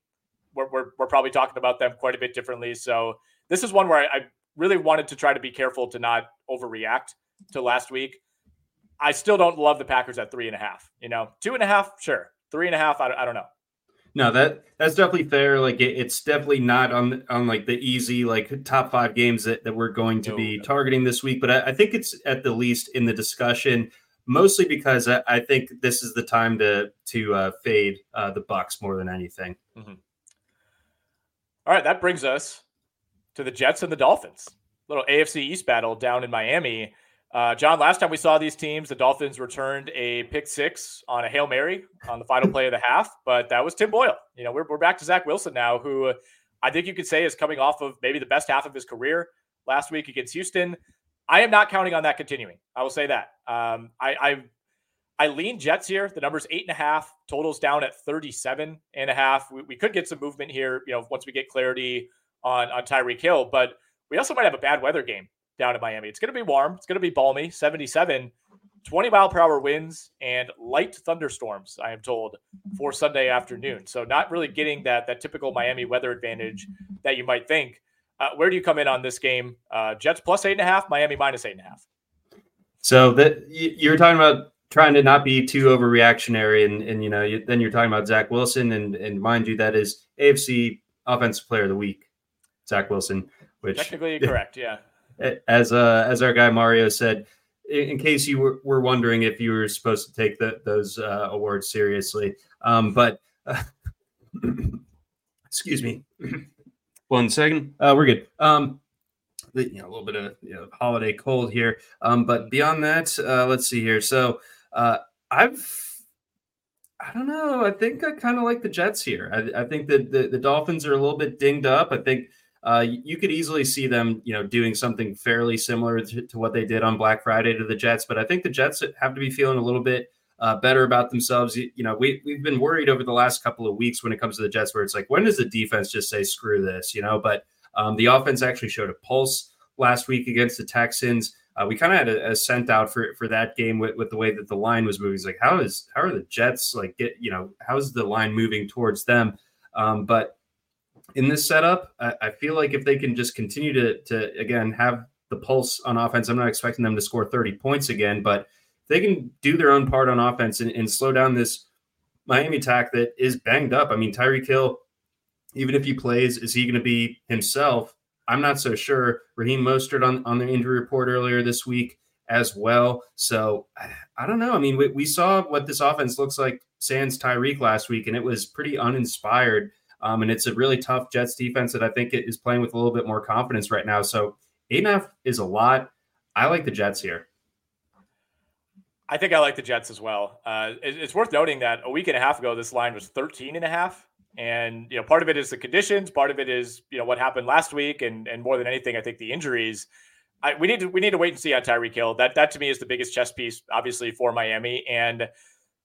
we're, we're, we're probably talking about them quite a bit differently. So this is one where I, I really wanted to try to be careful to not overreact to last week. I still don't love the Packers at three and a half. You know, two and a half, sure. Three and a half, I, I don't know. No, that that's definitely fair. Like it, it's definitely not on on like the easy like top five games that, that we're going to no, be no. targeting this week. But I, I, think it's at the least in the discussion, mostly because I, I think this is the time to to uh, fade uh, the Bucks more than anything. Mm-hmm. All right, that brings us to the Jets and the Dolphins. Little AFC East battle down in Miami. Uh, John, last time we saw these teams, the Dolphins returned a pick six on a Hail Mary on the final play of the half, but that was Tim Boyle. You know, we're, we're back to Zach Wilson now, who I think you could say is coming off of maybe the best half of his career last week against Houston. I am not counting on that continuing. I will say that. Um, I, I I lean Jets here. The number's eight and a half. Totals down at 37 and a half. We, we could get some movement here, you know, once we get clarity on, on Tyreek Hill, but we also might have a bad weather game down in Miami. It's going to be warm. It's going to be balmy, 77, 20 mile per hour winds and light thunderstorms, I am told, for Sunday afternoon. So not really getting that that typical Miami weather advantage that you might think. Uh, where do you come in on this game? Uh, Jets plus eight and a half, Miami minus eight and a half. So that you're talking about trying to not be too overreactionary, and and you know you, then you're talking about Zach Wilson, and and mind you, that is AFC Offensive Player of the Week, Zach Wilson. Which technically correct, yeah as uh, as our guy Mario said, in, case you were, were, wondering if you were supposed to take the, those uh, awards seriously. Um, but uh, excuse me, one second. Uh, we're good. Um, you know, a little bit of you know, holiday cold here. Um, but beyond that, uh, let's see here. So uh, I've I don't know. I think I kind of like the Jets here. I, I think that the, the Dolphins are a little bit dinged up. I think uh, you could easily see them, you know, doing something fairly similar to, to, what they did on Black Friday to the Jets. But I think the Jets have to be feeling a little bit uh, better about themselves. You, you, know, we we've been worried over the last couple of weeks when it comes to the Jets, where it's like, when does the defense just say screw this? You know, but um, the offense actually showed a pulse last week against the Texans. Uh, we kind of had a, a, sent out for for that game with, with the way that the line was moving. It's like, how is how are the Jets like get you know how's the line moving towards them? Um, but in this setup, I, I, feel like if they can just continue to to again have the pulse on offense, I'm not expecting them to score 30 points again, but they can do their own part on offense and, and slow down this Miami attack that is banged up. I mean, Tyreek Hill, even if he plays, is he going to be himself? I'm not so sure. Raheem Mostert on, on the injury report earlier this week as well. So I don't know. I mean, we, we saw what this offense looks like sans Tyreek last week, and it was pretty uninspired. Um, and it's a really tough Jets defense that I think is playing with a little bit more confidence right now. So eight and a half is a lot. I like the Jets here. I think I like the Jets as well. Uh, it, it's worth noting that a week and a half ago, this line was 13 and a half. And, you know, part of it is the conditions, part of it is, you know, what happened last week. And, and more than anything, I think the injuries. I, we need to we need to wait and see on Tyreek Hill. That that to me is the biggest chess piece, obviously for Miami. And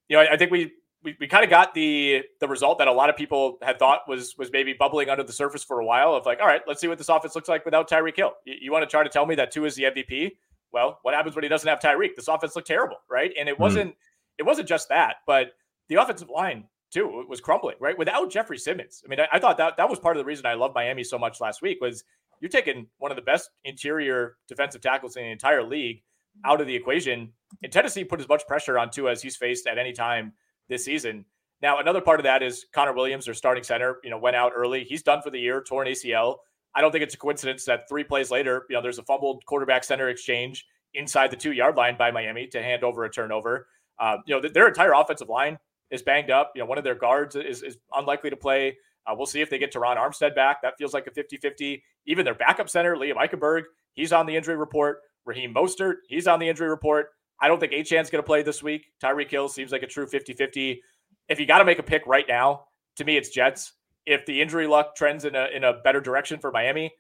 you know, I, I think we we, we kind of got the the result that a lot of people had thought was was maybe bubbling under the surface for a while of like, all right, let's see what this offense looks like without Tyreek Hill. You, you want to try to tell me that Tua is the MVP? Well, what happens when he doesn't have Tyreek? This offense looked terrible, right? And it hmm. wasn't mm. it wasn't just that, but the offensive line too was crumbling, right? Without Jeffrey Simmons. I mean, I, I thought that that was part of the reason I love Miami so much last week was you're taking one of the best interior defensive tackles in the entire league out of the equation. And Tennessee put as much pressure on Tua as he's faced at any time this season. Now, another part of that is Connor Williams, their starting center, you know, went out early. He's done for the year, torn ACL. I don't think it's a coincidence that three plays later, you know, there's a fumbled quarterback center exchange inside the two yard line by Miami to hand over a turnover. Uh, you know, their entire offensive line is banged up. You know, one of their guards is, is unlikely to play. Uh, we'll see if they get Terron Armstead back. That feels like a 50 50. Even their backup center, Liam Eichenberg, he's on the injury report. Raheem Mostert, he's on the injury report. I don't think Achane's going to play this week. Tyreek Hill seems like a true 50 50 if you got to make a pick right now, to me, it's Jets. If the injury luck trends in a in a better direction for Miami,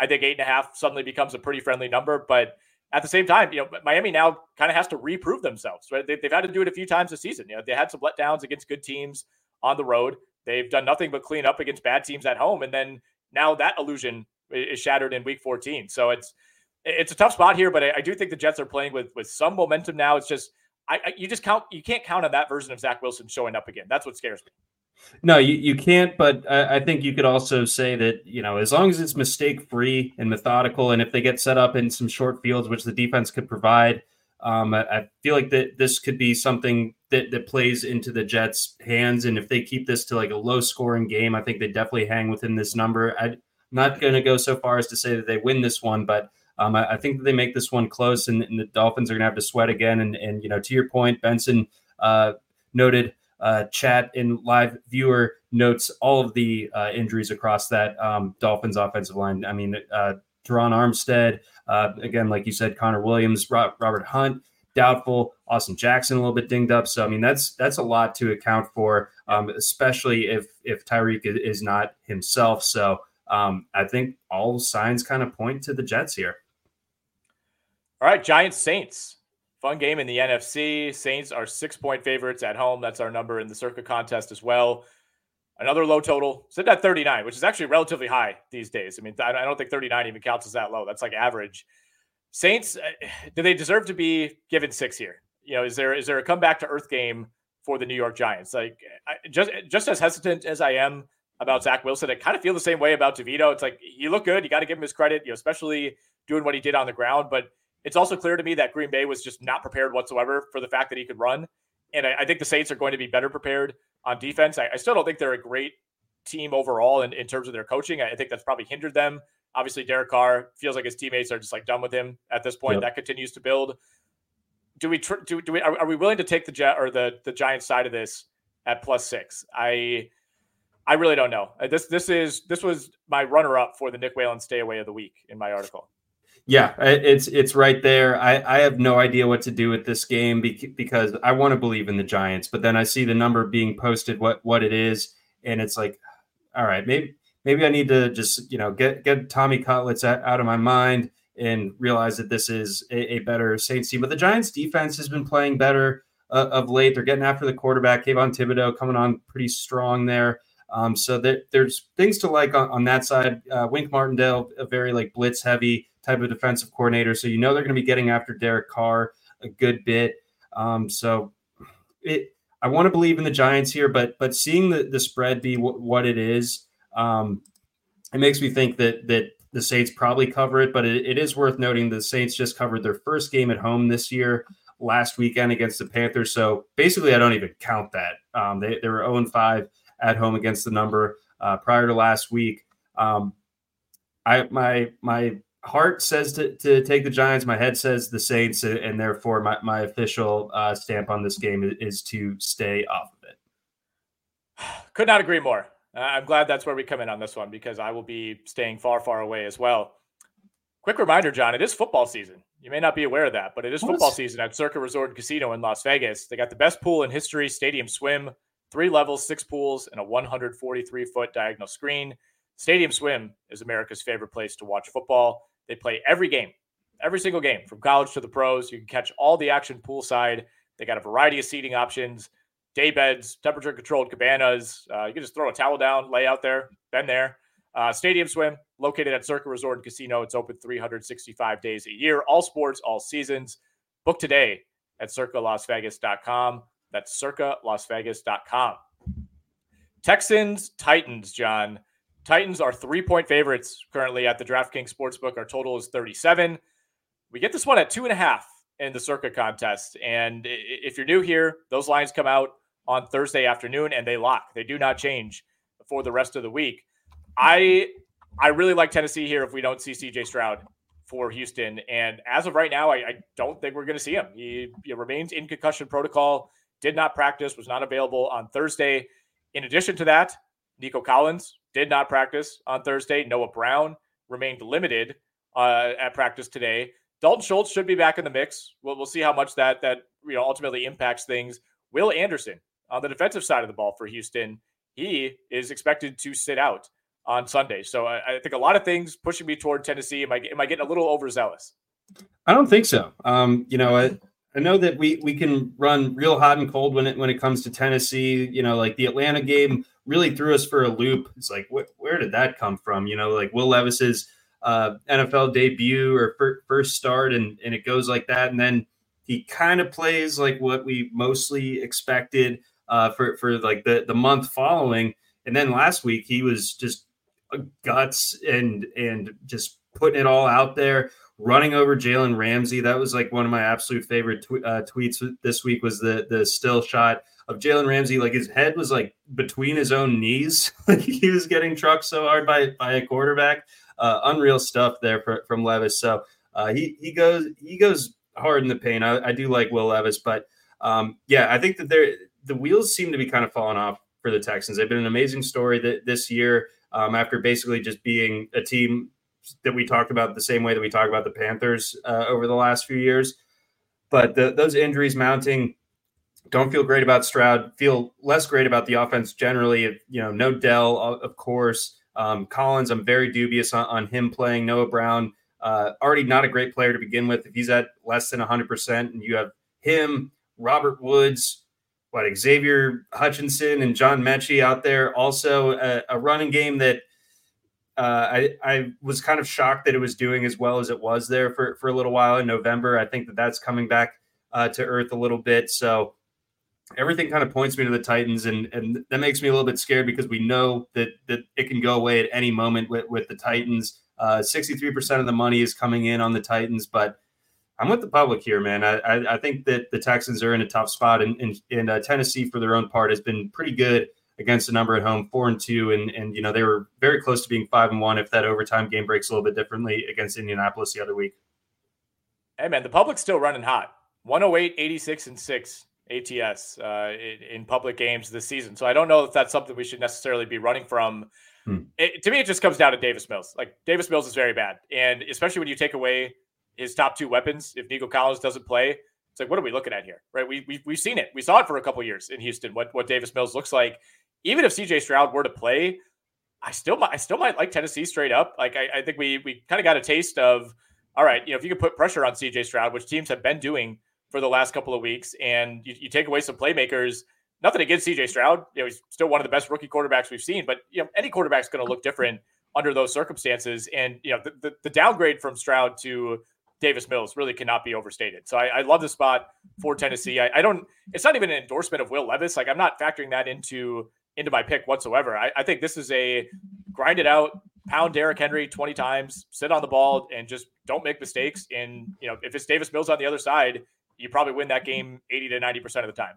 I think eight and a half suddenly becomes a pretty friendly number. But at the same time, you know, Miami now kind of has to reprove themselves. Right? They, have had to do it a few times this season. You know, they had some letdowns against good teams on the road. They've done nothing but clean up against bad teams at home, and then now that illusion is shattered in Week 14. So it's it's a tough spot here, but I, I do think the Jets are playing with with some momentum now. It's just I, I, you just count you can't count on that version of Zach Wilson showing up again. That's what scares me. No, you, you can't, but I, I think you could also say that, you know, as long as it's mistake free and methodical, and if they get set up in some short fields, which the defense could provide, um, I, I, feel like that this could be something that, that plays into the Jets' hands. And if they keep this to like a low scoring game, I think they definitely hang within this number. I'm not going to go so far as to say that they win this one, but um, I, I, think they make this one close, and, and the Dolphins are going to have to sweat again. And, and you know, to your point, Benson uh, noted uh, chat in live viewer notes all of the uh, injuries across that um, Dolphins offensive line. I mean, uh, Terron Armstead, uh, again, like you said, Connor Williams, Robert Hunt, doubtful. Austin Jackson a little bit dinged up. So I mean, that's that's a lot to account for, um, especially if if Tyreek is not himself. So um, I think all signs kind of point to the Jets here. All right, Giants Saints. Fun game in the NFC. Saints are six point favorites at home. That's our number in the Circa contest as well. Another low total, sitting at 39, which is actually relatively high these days. I mean, I don't think 39 even counts as that low. That's like average. Saints, uh, do they deserve to be given six here? You know, is there is there a comeback to earth game for the New York Giants? Like, I, just just as hesitant as I am about Zach Wilson, I kind of feel the same way about DeVito. It's like you look good. You got to give him his credit, you know, especially doing what he did on the ground. But it's also clear to me that Green Bay was just not prepared whatsoever for the fact that he could run. And I, I think the Saints are going to be better prepared on defense. I, I, still don't think they're a great team overall in, in terms of their coaching. I, think that's probably hindered them. Obviously, Derek Carr feels like his teammates are just like done with him at this point. Yep. That continues to build. Do we tr- do, do we are, are we willing to take the jet or the the Giants side of this at plus six? I I really don't know. Uh, this this is this was my runner up for the Nick Whalen stay away of the week in my article. Yeah, it's it's right there. I, I have no idea what to do with this game because I want to believe in the Giants, but then I see the number being posted what what it is, and it's like, all right, maybe maybe I need to just you know get get Tommy Cutlets out of my mind and realize that this is a, a better Saints team. But the Giants defense has been playing better uh, of late. They're getting after the quarterback. Kayvon Thibodeaux coming on pretty strong there. Um, so that there's things to like on, on that side. Uh, Wink Martindale, a very like blitz heavy type of defensive coordinator. So you know they're going to be getting after Derek Carr a good bit. Um, so it, I want to believe in the Giants here, but but seeing the, the spread be w- what it is, um, it makes me think that that the Saints probably cover it. But it, it is worth noting the Saints just covered their first game at home this year last weekend against the Panthers. So basically, I don't even count that. Um, they, they were 0 5 at home against the number uh, prior to last week. Um, I my my heart says to, to take the Giants. My head says the Saints, and therefore my, my official uh, stamp on this game is to stay off of it. Could not agree more. Uh, I'm glad that's where we come in on this one because I will be staying far, far away as well. Quick reminder, John, it is football season. You may not be aware of that, but it is football season at Circa Resort and Casino in Las Vegas. They got the best pool in history, Stadium Swim, three levels, six pools, and a 143 foot diagonal screen. Stadium Swim is America's favorite place to watch football. They play every game, every single game, from college to the pros. You can catch all the action poolside. They got a variety of seating options, day beds, temperature controlled cabanas. Uh, you can just throw a towel down, lay out there, been there. Uh, Stadium Swim, located at Circa Resort and Casino. It's open 365 days a year, all sports, all seasons. Book today at circalasvegas.com. That's circalasvegas.com. Texans, Titans, John. Titans are three point favorites currently at the DraftKings Sportsbook. Our total is 37. We get this one at two and a half in the Circa contest. And if you're new here, those lines come out on Thursday afternoon and they lock. They do not change for the rest of the week. I I really like Tennessee here if we don't see CJ Stroud for Houston. And as of right now, I, I don't think we're going to see him. He, he, remains in concussion protocol, did not practice, was not available on Thursday. In addition to that, Nico Collins did not practice on Thursday. Noah Brown remained limited uh, at practice today. Dalton Schultz should be back in the mix. We'll, we'll see how much that that you know ultimately impacts things. Will Anderson on the defensive side of the ball for Houston, he is expected to sit out on Sunday. So I, I, think a lot of things pushing me toward Tennessee. Am I am I getting a little overzealous? I don't think so. Um, you know, I, I know that we we can run real hot and cold when it when it comes to Tennessee. You know, like the Atlanta game really threw us for a loop. It's like wh- where did that come from? You know, like Will Levis's uh, NFL debut or fir- first start, and and it goes like that, and then he kind of plays like what we mostly expected uh, for for like the the month following. And then last week he was just guts and and just putting it all out there, running over Jalen Ramsey. That was like one of my absolute favorite tw- uh, tweets this week. Was the the still shot of Jalen Ramsey? Like his head was like between his own knees. like he was getting trucked so hard by by a quarterback. Uh, unreal stuff there for, from Levis. So uh, he he goes he goes hard in the paint. I, I do like Will Levis, but um, yeah, I think that there the wheels seem to be kind of falling off for the Texans. They've been an amazing story that this year um, after basically just being a team that we talked about the same way that we talk about the Panthers uh, over the last few years. But the, those injuries mounting, don't feel great about Stroud. Feel less great about the offense generally. You know, no Dell, of course. Um, Collins, I'm very dubious on, on him playing. Noah Brown, uh, already not a great player to begin with. If he's at less than 100%, and you have him, Robert Woods, what Xavier Hutchinson and John Metchie out there. Also, a, a running game that uh, I, I was kind of shocked that it was doing as well as it was there for, for a little while in November. I think that that's coming back uh, to earth a little bit. So everything kind of points me to the Titans, and and that makes me a little bit scared because we know that that it can go away at any moment with with the Titans. Uh, 63% of the money is coming in on the Titans, but I'm with the public here, man. I, I, I think that the Texans are in a tough spot, and, and, and uh, Tennessee, for their own part, has been pretty good against the number at home, four and two, and and you know they were very close to being five and one if that overtime game breaks a little bit differently against Indianapolis the other week. Hey man, the public's still running hot. 108, 86, and six ATS uh, in, public games this season. So I don't know if that's something we should necessarily be running from. Hmm. It, to me, it just comes down to Davis Mills. Like Davis Mills is very bad, and especially when you take away his top two weapons. If Nico Collins doesn't play, it's like, what are we looking at here? Right. We, we, we've seen it. We saw it for a couple years in Houston, what, what Davis Mills looks like. Even if CJ Stroud were to play, I still might, I still might like Tennessee straight up. Like I, I think we we kind of got a taste of all right, you know, if you can put pressure on CJ Stroud, which teams have been doing for the last couple of weeks, and you, you take away some playmakers. Nothing against CJ Stroud, you know, he's still one of the best rookie quarterbacks we've seen, but you know, any quarterback's going to look different under those circumstances. And you know, the, the, the, downgrade from Stroud to Davis Mills really cannot be overstated. So I, I love the spot for Tennessee. I, I, don't. It's not even an endorsement of Will Levis. Like I'm not factoring that into into my pick whatsoever. I, I think this is a grind it out, pound Derrick Henry 20 times, sit on the ball, and just don't make mistakes. And you know, if it's Davis Mills on the other side, you probably win that game 80 to 90 percent of the time.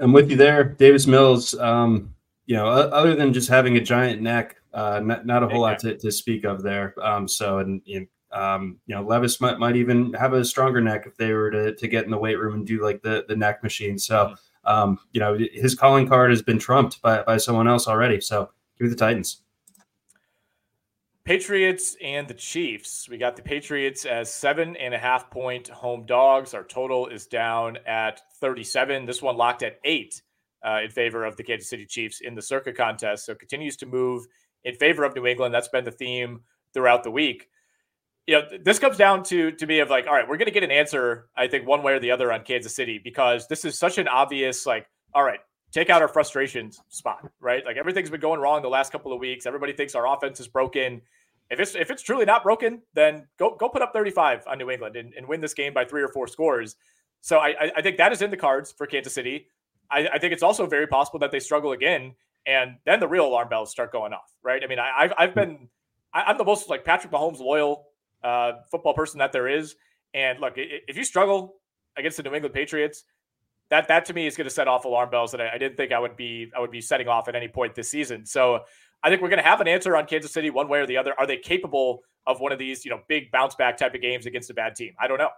I'm with you there, Davis Mills. Um, you know, other than just having a giant neck, uh, not, not a whole lot to, to speak of there. Um, so, and you know, um, you know, Levis might might even have a stronger neck if they were to, to get in the weight room and do like the the neck machine. So, mm-hmm um, you know, his calling card has been trumped by, by someone else already. So give me the Titans. Patriots and the Chiefs. We got the Patriots as seven and a half point home dogs. Our total is down at 37. This one locked at eight uh, in favor of the Kansas City Chiefs in the Circa contest. So continues to move in favor of New England. That's been the theme throughout the week you know, this comes down to to me of like, all right, we're going to get an answer, I think, one way or the other on Kansas City because this is such an obvious like, all right, take out our frustrations spot, right? Like everything's been going wrong the last couple of weeks. Everybody thinks our offense is broken. If it's if it's truly not broken, then go go put up 35 on New England and, and win this game by three or four scores. So I I think that is in the cards for Kansas City. I, I think it's also very possible that they struggle again, and then the real alarm bells start going off, right? I mean, I, I've I've been I, am the most like Patrick Mahomes loyal uh, football person that there is. And look, if you struggle against the New England Patriots, that that to me is going to set off alarm bells that I, I, didn't think I would be I would be setting off at any point this season. So I think we're going to have an answer on Kansas City one way or the other. Are they capable of one of these you know big bounce back type of games against a bad team? I don't know.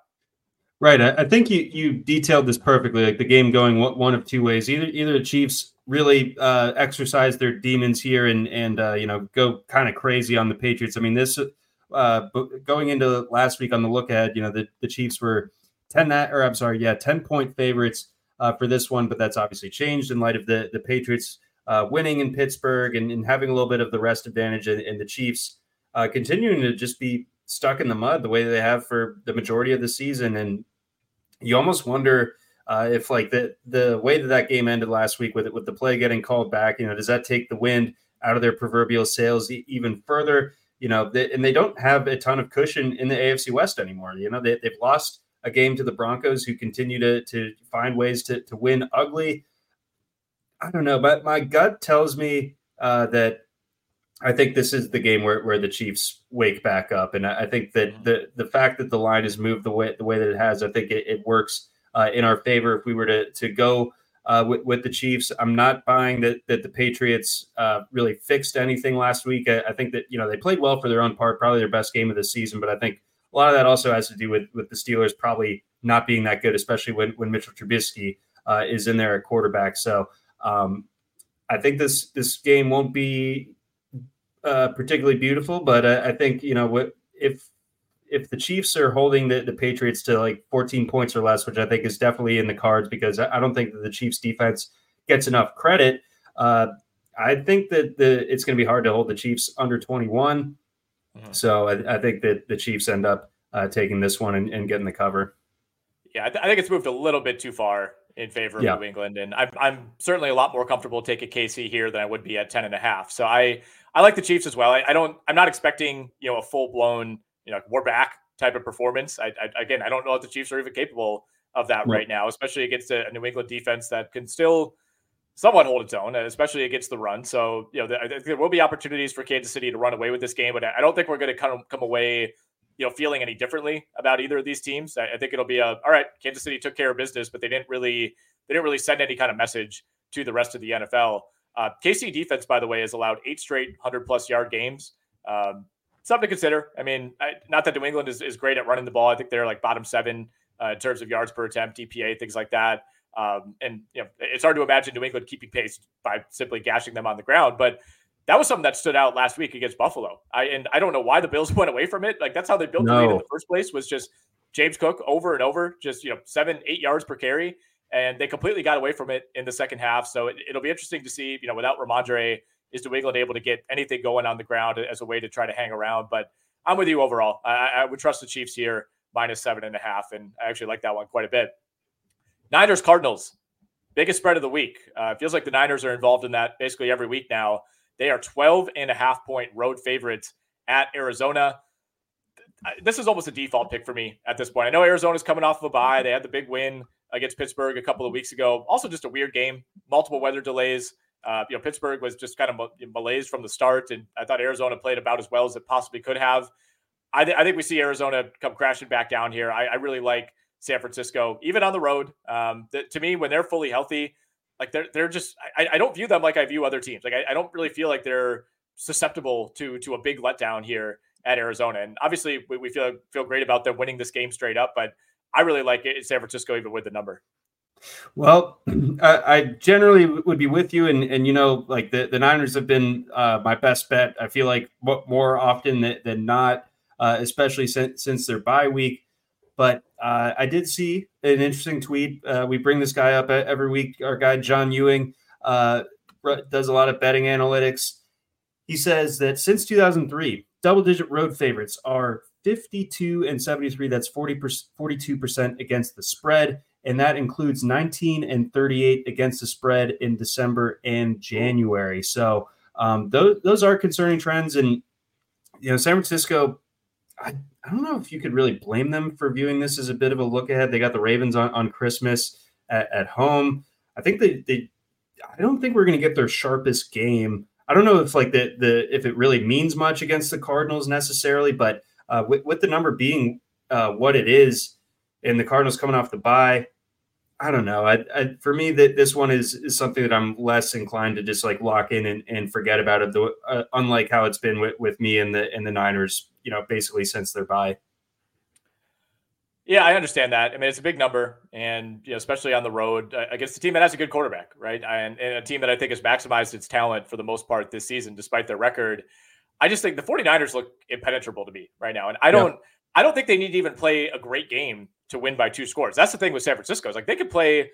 Right. I, think you you detailed this perfectly. Like the game going one of two ways. Either either the Chiefs really uh, exercise their demons here and and uh, you know go kind of crazy on the Patriots. I mean this uh, going into last week on the look ahead, you know, the, the Chiefs were 10 that, or I'm sorry, yeah, 10 point favorites uh, for this one, but that's obviously changed in light of the, the Patriots uh, winning in Pittsburgh and, and, having a little bit of the rest advantage and, and the Chiefs uh, continuing to just be stuck in the mud the way they have for the majority of the season. And you almost wonder uh, if like the, the way that that game ended last week with it, with the play getting called back, you know, does that take the wind out of their proverbial sails even further? you know, they, and they don't have a ton of cushion in the AFC West anymore. You know, they, they've lost a game to the Broncos, who continue to to find ways to to win ugly. I don't know, but my gut tells me uh, that I think this is the game where, where the Chiefs wake back up, and I, I think that mm-hmm. the the fact that the line has moved the way the way that it has, I think it, it works uh, in our favor if we were to to go uh, with, with, the Chiefs. I'm not buying that that the Patriots uh, really fixed anything last week. I, I, think that you know they played well for their own part, probably their best game of the season. But I think a lot of that also has to do with with the Steelers probably not being that good, especially when when Mitchell Trubisky uh, is in there at quarterback. So um, I think this this game won't be uh, particularly beautiful, but I think you know what if if the Chiefs are holding the, the Patriots to like 14 points or less, which I think is definitely in the cards because I don't think that the Chiefs defense gets enough credit. Uh, I think that the it's going to be hard to hold the Chiefs under 21. Mm-hmm. So I, I, think that the Chiefs end up uh, taking this one and, and, getting the cover. Yeah, I, th- I, think it's moved a little bit too far in favor of yeah. New England, and I'm, I'm certainly a lot more comfortable taking KC here than I would be at 10 and a half. So I I like the Chiefs as well. I, I don't I'm not expecting you know a full blown you know, we're back type of performance. I, I again, I don't know if the Chiefs are even capable of that right now, especially against a, a, New England defense that can still somewhat hold its own, especially against the run. So, you know, there will be opportunities for Kansas City to run away with this game, but I don't think we're going to come come away, you know, feeling any differently about either of these teams. I, I think it'll be a all right. Kansas City took care of business, but they didn't really they didn't really send any kind of message to the rest of the NFL. Uh, KC defense, by the way, has allowed eight straight hundred plus yard games. Um, something to consider. I mean, I, not that New England is, is great at running the ball. I think they're like bottom seven uh, in terms of yards per attempt, DPA, things like that. Um, and you know, it's hard to imagine New England keeping pace by simply gashing them on the ground. But that was something that stood out last week against Buffalo. I and I don't know why the Bills went away from it. Like that's how they built no. the lead in the first place was just James Cook over and over, just you know seven, eight yards per carry, and they completely got away from it in the second half. So it, will be interesting to see, you know, without Rhamondre is New England able to get anything going on the ground as a way to try to hang around? But I'm with you overall. I, I would trust the Chiefs here minus seven and a half, and I actually like that one quite a bit. Niners Cardinals, biggest spread of the week. Uh, feels like the Niners are involved in that basically every week now. They are 12 and a half point road favorites at Arizona. This is almost a default pick for me at this point. I know Arizona's coming off of a bye. They had the big win against Pittsburgh a couple of weeks ago. Also, just a weird game, multiple weather delays. Uh, you know, Pittsburgh was just kind of malaise from the start, and I thought Arizona played about as well as it possibly could have. I, th- I think we see Arizona come crashing back down here. I, I really like San Francisco, even on the road. Um, to me, when they're fully healthy, like they're they're just I, I don't view them like I view other teams. Like I, I don't really feel like they're susceptible to to a big letdown here at Arizona. And obviously, we, we feel feel great about them winning this game straight up, but I really like it San Francisco even with the number. Well, I, I, generally would be with you, and and you know, like the, the Niners have been uh, my best bet. I feel like more often than, than not, uh, especially since since their bye week. But uh, I did see an interesting tweet. Uh, we bring this guy up every week. Our guy John Ewing uh, does a lot of betting analytics. He says that since 2003, double-digit road favorites are 52 and 73. That's 40 42 percent against the spread and that includes 19 and 38 against the spread in December and January. So um, those those are concerning trends, and you know, San Francisco. I, I don't know if you could really blame them for viewing this as a bit of a look ahead. They got the Ravens on, on Christmas at, at home. I think they, they I don't think we're going to get their sharpest game. I don't know if like the the if it really means much against the Cardinals necessarily, but uh, with, with the number being uh, what it is, and the Cardinals coming off the bye, I don't know. I, I, for me that this one is is something that I'm less inclined to just like lock in and, and forget about it. Though, uh, unlike how it's been with, with me and the and the Niners, you know, basically since their bye. Yeah, I understand that. I mean, it's a big number, and you know, especially on the road uh, against a team that has a good quarterback, right? And, and a team that I think has maximized its talent for the most part this season, despite their record. I just think the 49ers look impenetrable to me right now, and I don't. Yeah. I don't think they need to even play a great game to win by two scores. That's the thing with San Francisco. Is like they could play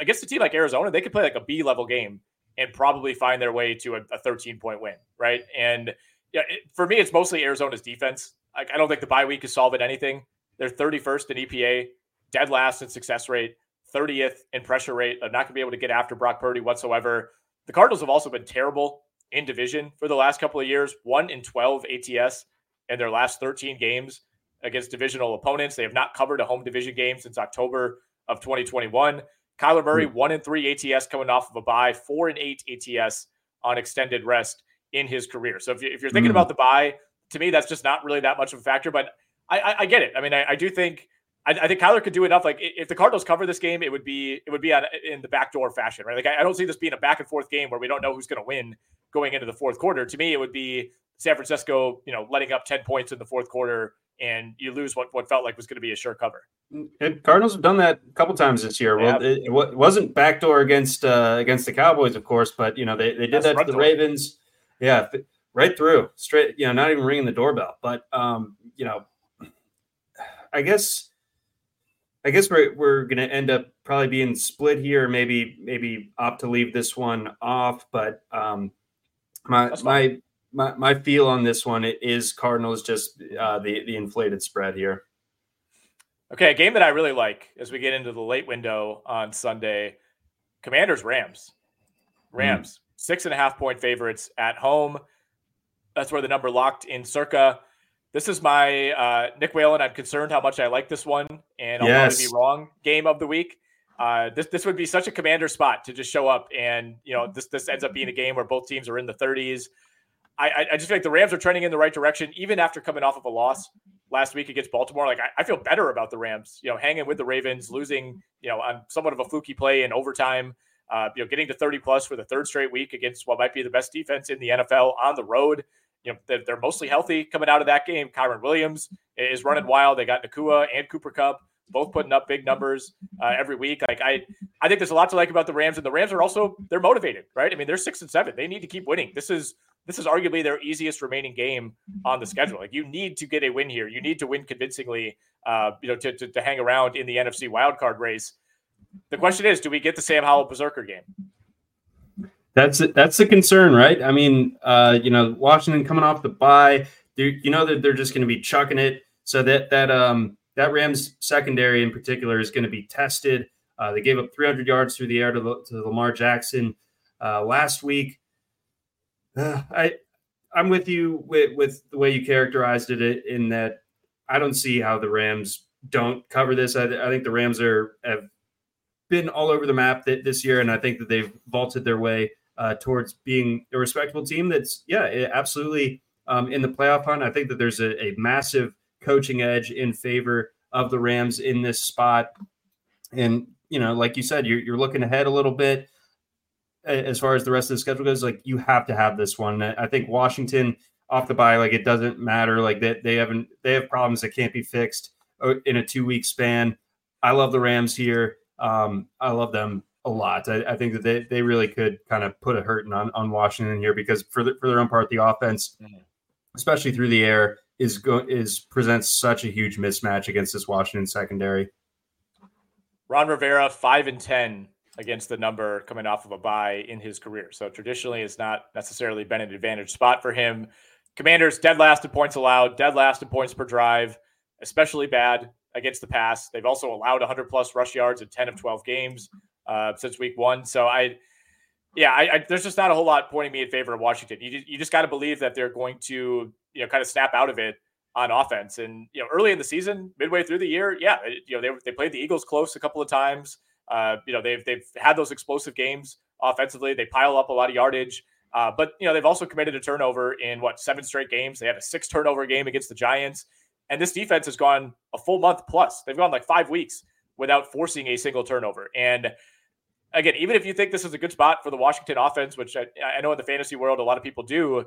against a team like Arizona, they could play like a B level game and probably find their way to a, a 13 point win, right? And yeah, it, for me, it's mostly Arizona's defense. Like I don't think the bye week is solving anything. They're 31st in EPA, dead last in success rate, 30th in pressure rate. They're not going to be able to get after Brock Purdy whatsoever. The Cardinals have also been terrible in division for the last couple of years, one in 12 ATS in their last 13 games against divisional opponents. They have not covered a home division game since October of 2021. Kyler Murray, hmm. one in three ATS coming off of a bye, four and eight ATS on extended rest in his career. So if, you, if you're thinking mm. about the bye, to me, that's just not really that much of a factor. But I, I, I get it. I mean, I, I do think I, I, think Kyler could do enough. Like if the Cardinals cover this game, it would be it would be on, in the backdoor fashion, right? Like I, I don't see this being a back and forth game where we don't know who's going to win going into the fourth quarter. To me, it would be San Francisco, you know, letting up ten points in the fourth quarter and you lose what, what felt like was going to be a sure cover. And Cardinals have done that a couple times this year. Well, it, it, wasn't backdoor against uh, against the Cowboys, of course, but you know they, they did That's that to the Ravens. Yeah, right through, straight. You know, not even ringing the doorbell. But um, you know, I guess I guess we're we're going to end up probably being split here. Maybe maybe opt to leave this one off, but um, my my my, my feel on this one is Cardinals just uh, the the inflated spread here. Okay, a game that I really like as we get into the late window on Sunday. Commanders Rams. Rams mm. Six and a half point favorites at home. That's where the number locked in Circa. This is my uh, Nick Whalen. I'm concerned how much I like this one, and I'll yes. probably be wrong. Game of the week. Uh, this this would be such a commander spot to just show up, and you know this this ends up being a game where both teams are in the 30s. I, I just feel like the Rams are trending in the right direction, even after coming off of a loss last week against Baltimore. Like I, I, feel better about the Rams, you know, hanging with the Ravens, losing, you know, on somewhat of a fluky play in overtime. Uh, you know, getting to 30 plus for the third straight week against what might be the best defense in the NFL on the road. You know, they're, they're mostly healthy coming out of that game. Kyren Williams is running wild. They got Nacua and Cooper Kupp both putting up big numbers uh, every week. Like I, I think there's a lot to like about the Rams, and the Rams are also they're motivated, right? I mean, they're six and seven. They need to keep winning. This is this is arguably their easiest remaining game on the schedule. Like you need to get a win here. You need to win convincingly, uh, you know, to, to, to hang around in the NFC wildcard race. The question is, do we get the Sam Howell Berserker game? That's that's the concern, right? I mean, uh, you know, Washington coming off the bye, you know that they're just going to be chucking it. So that that um that Rams secondary in particular is going to be tested. Uh, they gave up 300 yards through the air to, to Lamar Jackson uh, last week. Uh, I I'm with you with, with the way you characterized it in that I don't see how the Rams don't cover this. I, I think the Rams are have been all over the map th- this year, and I think that they've vaulted their way uh, towards being a respectable team. That's yeah, absolutely um, in the playoff hunt. I think that there's a, a massive coaching edge in favor of the Rams in this spot, and you know, like you said, you're, you're looking ahead a little bit as far as the rest of the schedule goes. Like you have to have this one. I think Washington off the bye, like it doesn't matter. Like that they, they haven't they have problems that can't be fixed uh, in a two week span. I love the Rams here. Um, I love them a lot. I, I, think that they, they really could kind of put a hurting on, on Washington here because for the, for their own part, the offense, mm-hmm. especially through the air, is go is presents such a huge mismatch against this Washington secondary. Ron Rivera, five and ten against the number coming off of a bye in his career. So traditionally, it's not necessarily been an advantage spot for him. Commanders dead last in points allowed, dead last in points per drive, especially bad against the pass. They've also allowed 100 plus rush yards in 10 of 12 games uh, since week one. So I, yeah, I, I, there's just not a whole lot pointing me in favor of Washington. You, you just got to believe that they're going to, you know, kind of snap out of it on offense. And you know, early in the season, midway through the year, yeah, you know, they they played the Eagles close a couple of times. Uh, you know, they've they've had those explosive games offensively. They pile up a lot of yardage. Uh, but you know, they've also committed a turnover in what seven straight games. They had a six turnover game against the Giants, and this defense has gone a full month plus. They've gone like five weeks without forcing a single turnover. And again, even if you think this is a good spot for the Washington offense, which I, I know in the fantasy world a lot of people do,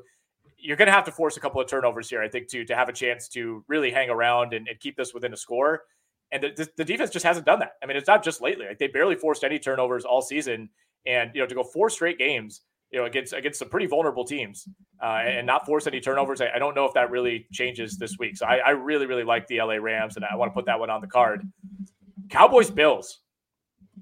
you're going to have to force a couple of turnovers here, I think, to to have a chance to really hang around and, and keep this within a score. And the, the, defense just hasn't done that. I mean, it's not just lately. Like they barely forced any turnovers all season, and you know to go four straight games, you know, against against some pretty vulnerable teams, uh, and not force any turnovers. I, I, don't know if that really changes this week. So I, I really really like the LA Rams, and I want to put that one on the card. Cowboys Bills,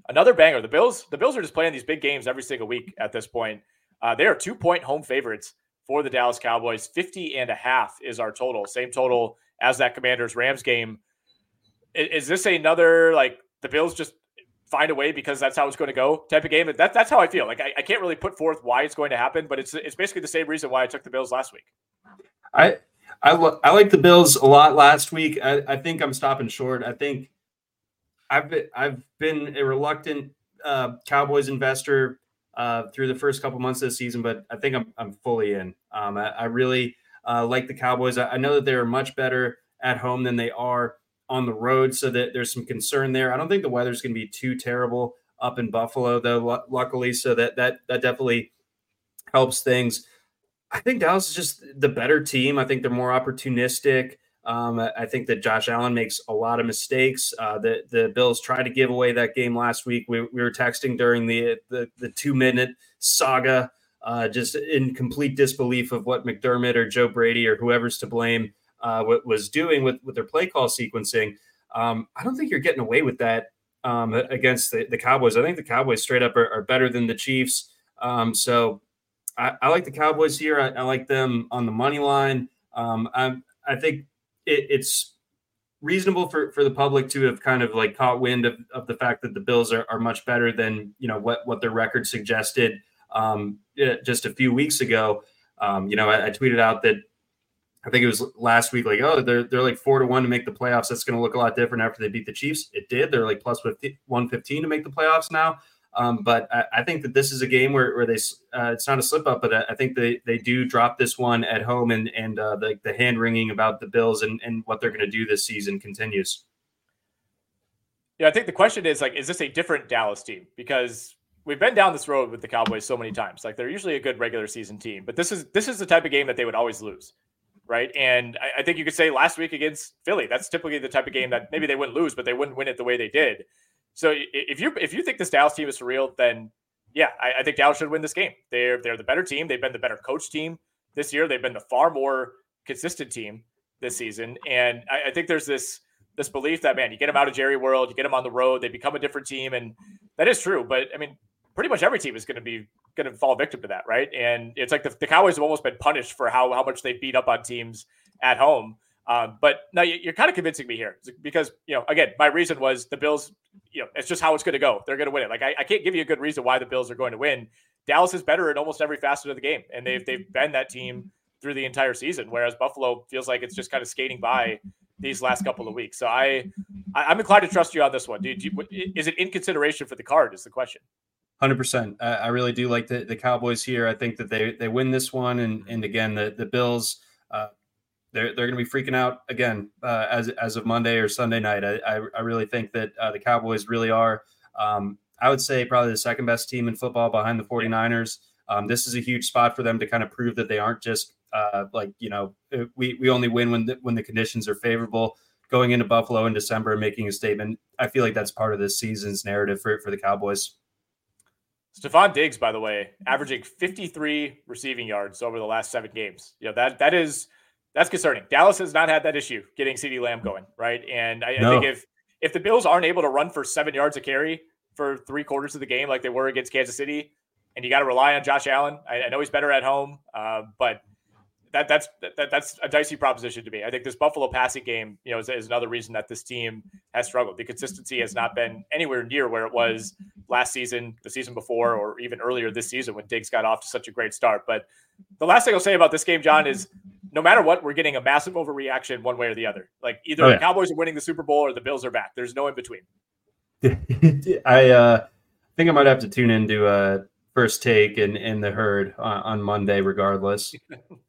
another banger. The Bills the Bills are just playing these big games every single week at this point. Uh, they are two point home favorites for the Dallas Cowboys. 50 and a half is our total. Same total as that Commanders Rams game. Is, is this another like the Bills just find a way because that's how it's going to go type of game? That, that's how I feel. Like I, I can't really put forth why it's going to happen, but it's it's basically the same reason why I took the Bills last week. I I, I like the Bills a lot last week. I, I think I'm stopping short. I think I've been, I've been a reluctant uh, Cowboys investor uh, through the first couple months of the season, but I think I'm, I'm fully in. Um, I, I, really uh, like the Cowboys. I, I, know that they are much better at home than they are on the road, so that there's some concern there. I don't think the weather's going to be too terrible up in Buffalo, though. L- luckily, so that that that definitely helps things. I think Dallas is just the better team. I think they're more opportunistic. Um, I think that Josh Allen makes a lot of mistakes. Uh, the the Bills tried to give away that game last week. We, we were texting during the the, the two minute saga, uh, just in complete disbelief of what McDermott or Joe Brady or whoever's to blame uh, was doing with with their play call sequencing. Um, I don't think you're getting away with that um, against the, the, Cowboys. I think the Cowboys straight up are, are better than the Chiefs. Um, so I, I, like the Cowboys here. I, I, like them on the money line. Um, I think it, it's reasonable for, for the public to have kind of like caught wind of, of the fact that the Bills are, are much better than you know what what their record suggested um, just a few weeks ago. Um, you know, I, I, tweeted out that I think it was last week, like, oh, they're they're like four to one to make the playoffs. That's going to look a lot different after they beat the Chiefs. It did. They're like plus one fifteen to make the playoffs now. Um, but I, I, think that this is a game where, where they uh, it's not a slip up, but I, think they, they do drop this one at home, and and uh, the the hand wringing about the Bills and, and what they're going to do this season continues. Yeah, I think the question is like, is this a different Dallas team? Because we've been down this road with the Cowboys so many times. Like they're usually a good regular season team, but this is this is the type of game that they would always lose, right? And I, I think you could say last week against Philly, that's typically the type of game that maybe they wouldn't lose, but they wouldn't win it the way they did. So if you if you think this Dallas team is real, then yeah, I, I, think Dallas should win this game. They're they're the better team. They've been the better coach team this year. They've been the far more consistent team this season, and I, I think there's this this belief that man, you get them out of Jerry World, you get them on the road, they become a different team, and that is true. But I mean, pretty much every team is going to be going to fall victim to that, right? And it's like the, the, Cowboys have almost been punished for how how much they beat up on teams at home. Um, but now you're kind of convincing me here because you know again my reason was the Bills. You know it's just how it's going to go. They're going to win it. Like I, I can't give you a good reason why the Bills are going to win. Dallas is better in almost every facet of the game, and they've they've been that team through the entire season. Whereas Buffalo feels like it's just kind of skating by these last couple of weeks. So I, I am inclined to trust you on this one. Do you, is it in consideration for the card? Is the question. Hundred percent. I really do like the, the Cowboys here. I think that they they win this one, and and again the the Bills. Uh, they're, they're going to be freaking out again uh, as as of Monday or Sunday night. I, I, I really think that uh, the Cowboys really are. Um, I would say probably the second best team in football behind the 49ers. Um, this is a huge spot for them to kind of prove that they aren't just uh, like you know uh, we we only win when the, when the conditions are favorable. Going into Buffalo in December and making a statement, I feel like that's part of this season's narrative for for the Cowboys. Stefon Diggs, by the way, averaging 53 receiving yards over the last seven games. You know that that is that's concerning. Dallas has not had that issue getting CeeDee Lamb going, right? And I, no. I, think if if the Bills aren't able to run for seven yards a carry for three quarters of the game like they were against Kansas City, and you got to rely on Josh Allen, I, I, know he's better at home, uh, but that that's that, that's a dicey proposition to me. I think this Buffalo passing game, you know, is, is, another reason that this team has struggled. The consistency has not been anywhere near where it was last season, the season before, or even earlier this season when Diggs got off to such a great start. But the last thing I'll say about this game, John, is no matter what, we're getting a massive overreaction one way or the other. Like either oh, yeah. the Cowboys are winning the Super Bowl or the Bills are back. There's no in between. I uh, think I might have to tune into uh, first take and in the herd on, on Monday, regardless.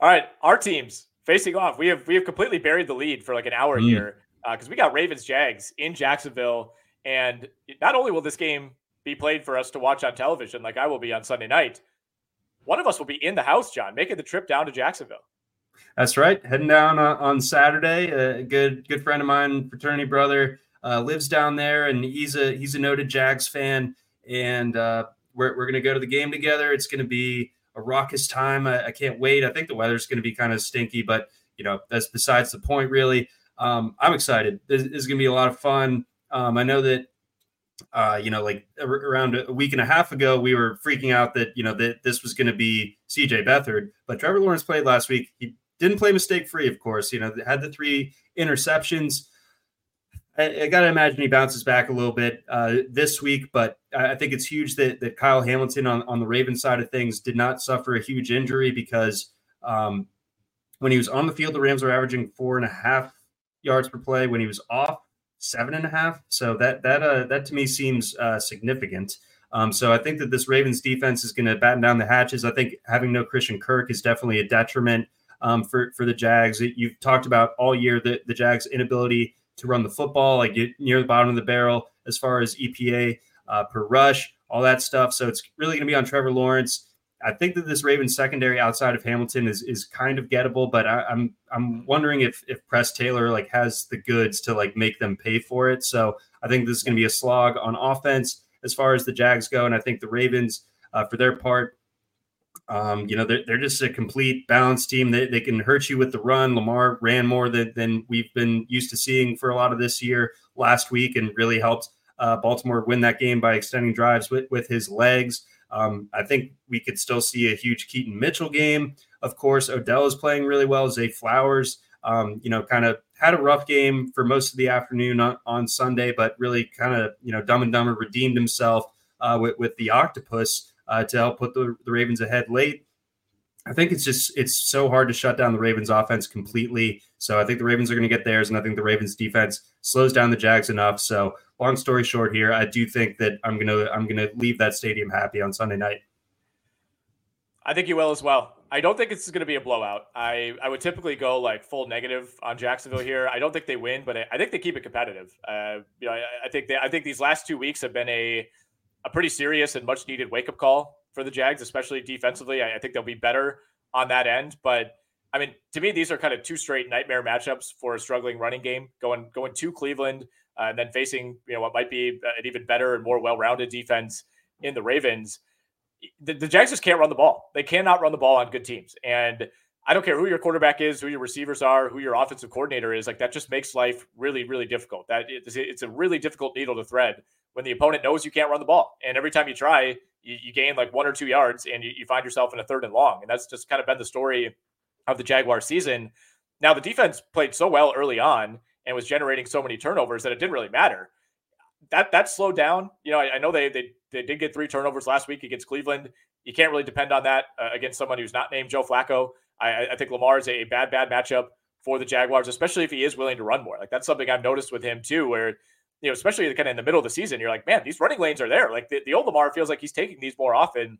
All right, our teams facing off. We have we have completely buried the lead for like an hour mm. here because uh, we got Ravens Jags in Jacksonville, and not only will this game be played for us to watch on television, like I will be on Sunday night, one of us will be in the house, John, making the trip down to Jacksonville. That's right, heading down uh, on Saturday. A good good friend of mine, fraternity brother, uh, lives down there, and he's a he's a noted Jags fan, and uh, we're we're gonna go to the game together. It's gonna be a raucous time. I, I can't wait. I think the weather's going to be kind of stinky, but you know that's besides the point. Really, um, I'm excited. This, this is going to be a lot of fun. Um, I know that uh, you know, like around a week and a half ago, we were freaking out that you know that this was going to be CJ Beathard, but Trevor Lawrence played last week. He didn't play mistake free, of course. You know, had the three interceptions. I, I got to imagine he bounces back a little bit uh, this week, but I think it's huge that, that Kyle Hamilton on, on the Ravens side of things did not suffer a huge injury because um, when he was on the field, the Rams were averaging four and a half yards per play. When he was off, seven and a half. So that that uh, that to me seems uh, significant. Um, so I think that this Ravens defense is going to batten down the hatches. I think having no Christian Kirk is definitely a detriment um, for for the Jags. You've talked about all year the the Jags' inability to run the football, like get near the bottom of the barrel as far as EPA uh, per rush, all that stuff. So it's really going to be on Trevor Lawrence. I think that this Ravens secondary outside of Hamilton is is kind of gettable, but I, am I'm, I'm wondering if if Press Taylor like has the goods to like make them pay for it. So I think this is going to be a slog on offense as far as the Jags go, and I think the Ravens, uh, for their part, um, you know, they're, they're just a complete balanced team. They, they can hurt you with the run. Lamar ran more than, than we've been used to seeing for a lot of this year last week and really helped uh, Baltimore win that game by extending drives with, with his legs. Um, I think we could still see a huge Keaton Mitchell game. Of course, Odell is playing really well. Zay Flowers, um, you know, kind of had a rough game for most of the afternoon on, on Sunday, but really kind of, you know, dumb and dumber redeemed himself uh, with, with the octopus uh, to help put the, the Ravens ahead late. I think it's just it's so hard to shut down the Ravens offense completely. So I think the Ravens are going to get theirs, and I think the Ravens defense slows down the Jags enough. So long story short, here I do think that I'm gonna I'm gonna leave that stadium happy on Sunday night. I think you will as well. I don't think it's going to be a blowout. I, I would typically go like full negative on Jacksonville here. I don't think they win, but I, I think they keep it competitive. Uh, you know, I, I think they, I think these last two weeks have been a a pretty serious and much needed wake up call for the Jags, especially defensively. I, I, think they'll be better on that end. But I mean, to me, these are kind of two straight nightmare matchups for a struggling running game. Going going to Cleveland uh, and then facing you know what might be an even better and more well rounded defense in the Ravens. The, the Jags just can't run the ball. They cannot run the ball on good teams. And I don't care who your quarterback is, who your receivers are, who your offensive coordinator is. Like that just makes life really, really difficult. That it's, a really difficult needle to thread when the opponent knows you can't run the ball, and every time you try, you, you gain like one or two yards, and you, you find yourself in a third and long. And that's just kind of been the story of the Jaguar season. Now the defense played so well early on and was generating so many turnovers that it didn't really matter. That that slowed down. You know, I, I know they they they did get three turnovers last week against Cleveland. You can't really depend on that uh, against someone who's not named Joe Flacco. I, I think Lamar is a bad, bad matchup for the Jaguars, especially if he is willing to run more. Like that's something I've noticed with him too, where you know, especially kind of in the middle of the season, you're like, man, these running lanes are there. Like the, the old Lamar feels like he's taking these more often,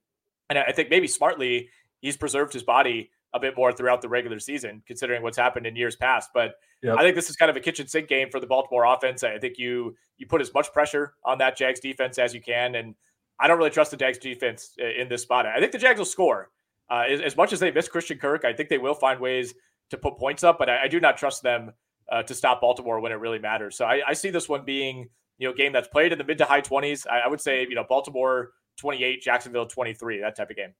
and I think maybe smartly he's preserved his body a bit more throughout the regular season, considering what's happened in years past. But yep. I think this is kind of a kitchen sink game for the Baltimore offense. I think you you put as much pressure on that Jags defense as you can, and I don't really trust the Jags defense uh, in this spot. I think the Jags will score. Uh, as, as, much as they miss Christian Kirk, I think they will find ways to put points up, but I, I do not trust them uh, to stop Baltimore when it really matters. So I, I, see this one being you know game that's played in the mid to high twenties. I, I, would say you know Baltimore twenty eight, Jacksonville twenty three, that type of game.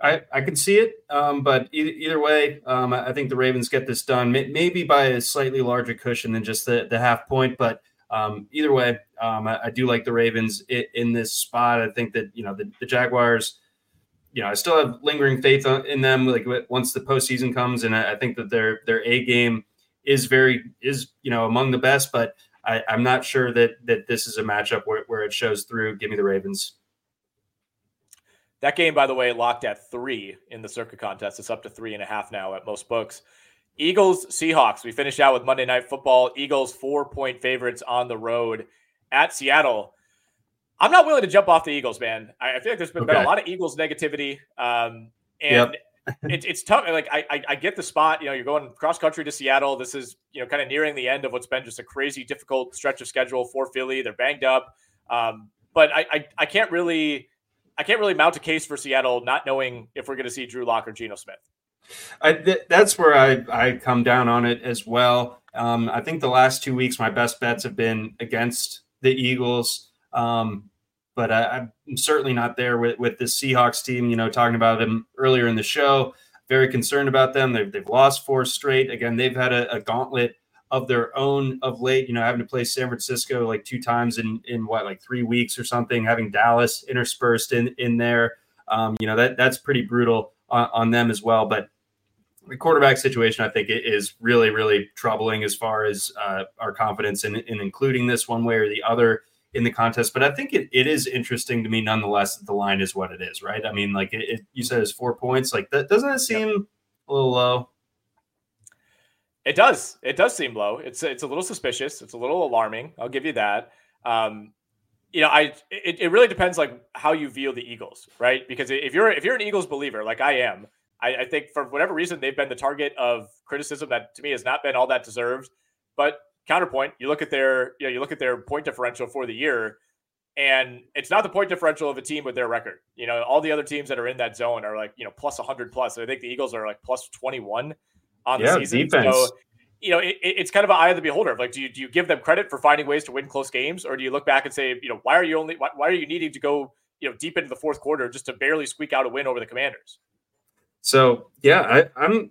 I, I can see it, um, but either, either way, um, I think the Ravens get this done, maybe by a slightly larger cushion than just the, the half point. But um, either way, um, I, I, do like the Ravens in, in, this spot. I think that you know the, the Jaguars you know, I still have lingering faith in them. Like once the postseason comes, and I, think that their their A game is very is you know among the best. But I, am not sure that that this is a matchup where, where it shows through. Give me the Ravens. That game, by the way, locked at three in the Circa contest. It's up to three and a half now at most books. Eagles, Seahawks. We finished out with Monday Night Football. Eagles four point favorites on the road at Seattle. I'm not willing to jump off the Eagles, man. I, I feel like there's been, okay. been, a lot of Eagles negativity, um, and yep. it, it's tough. Like I, I, I, get the spot. You know, you're going cross country to Seattle. This is you know kind of nearing the end of what's been just a crazy difficult stretch of schedule for Philly. They're banged up, um, but I, I, I can't really, I can't really mount a case for Seattle not knowing if we're going to see Drew Lock or Geno Smith. I, th- that's where I, I come down on it as well. Um, I think the last two weeks, my best bets have been against the Eagles. Um, but I, am certainly not there with, with this Seahawks team. You know, talking about them earlier in the show, very concerned about them. They've, they've lost four straight. Again, they've had a, a gauntlet of their own of late, you know, having to play San Francisco like two times in, in what, like three weeks or something, having Dallas interspersed in, in there. Um, you know, that that's pretty brutal on, on them as well. But the quarterback situation, I think, is really, really troubling as far as uh, our confidence in, in including this one way or the other in the contest. But I think it, it is interesting to me nonetheless that the line is what it is, right? I mean, like it, it you said it's four points. Like that doesn't it seem yep. a little low? It does. It does seem low. It's it's a little suspicious. It's a little alarming. I'll give you that. Um, you know, I it, it really depends like how you view the Eagles, right? Because if you're if you're an Eagles believer, like I am, I, I think for whatever reason they've been the target of criticism that to me has not been all that deserved. But counterpoint, you look at their, you know, you look at their point differential for the year, and it's not the point differential of a team with their record. You know, all the other teams that are in that zone are like, you know, plus 100 plus. I think the Eagles are like plus 21 on yeah, the season. Defense. So, you know, it, it's kind of an eye of the beholder. Like, do you do you give them credit for finding ways to win close games, or do you look back and say, you know, why are you only why, why are you needing to go, you know, deep into the fourth quarter just to barely squeak out a win over the Commanders? So yeah, I, I'm,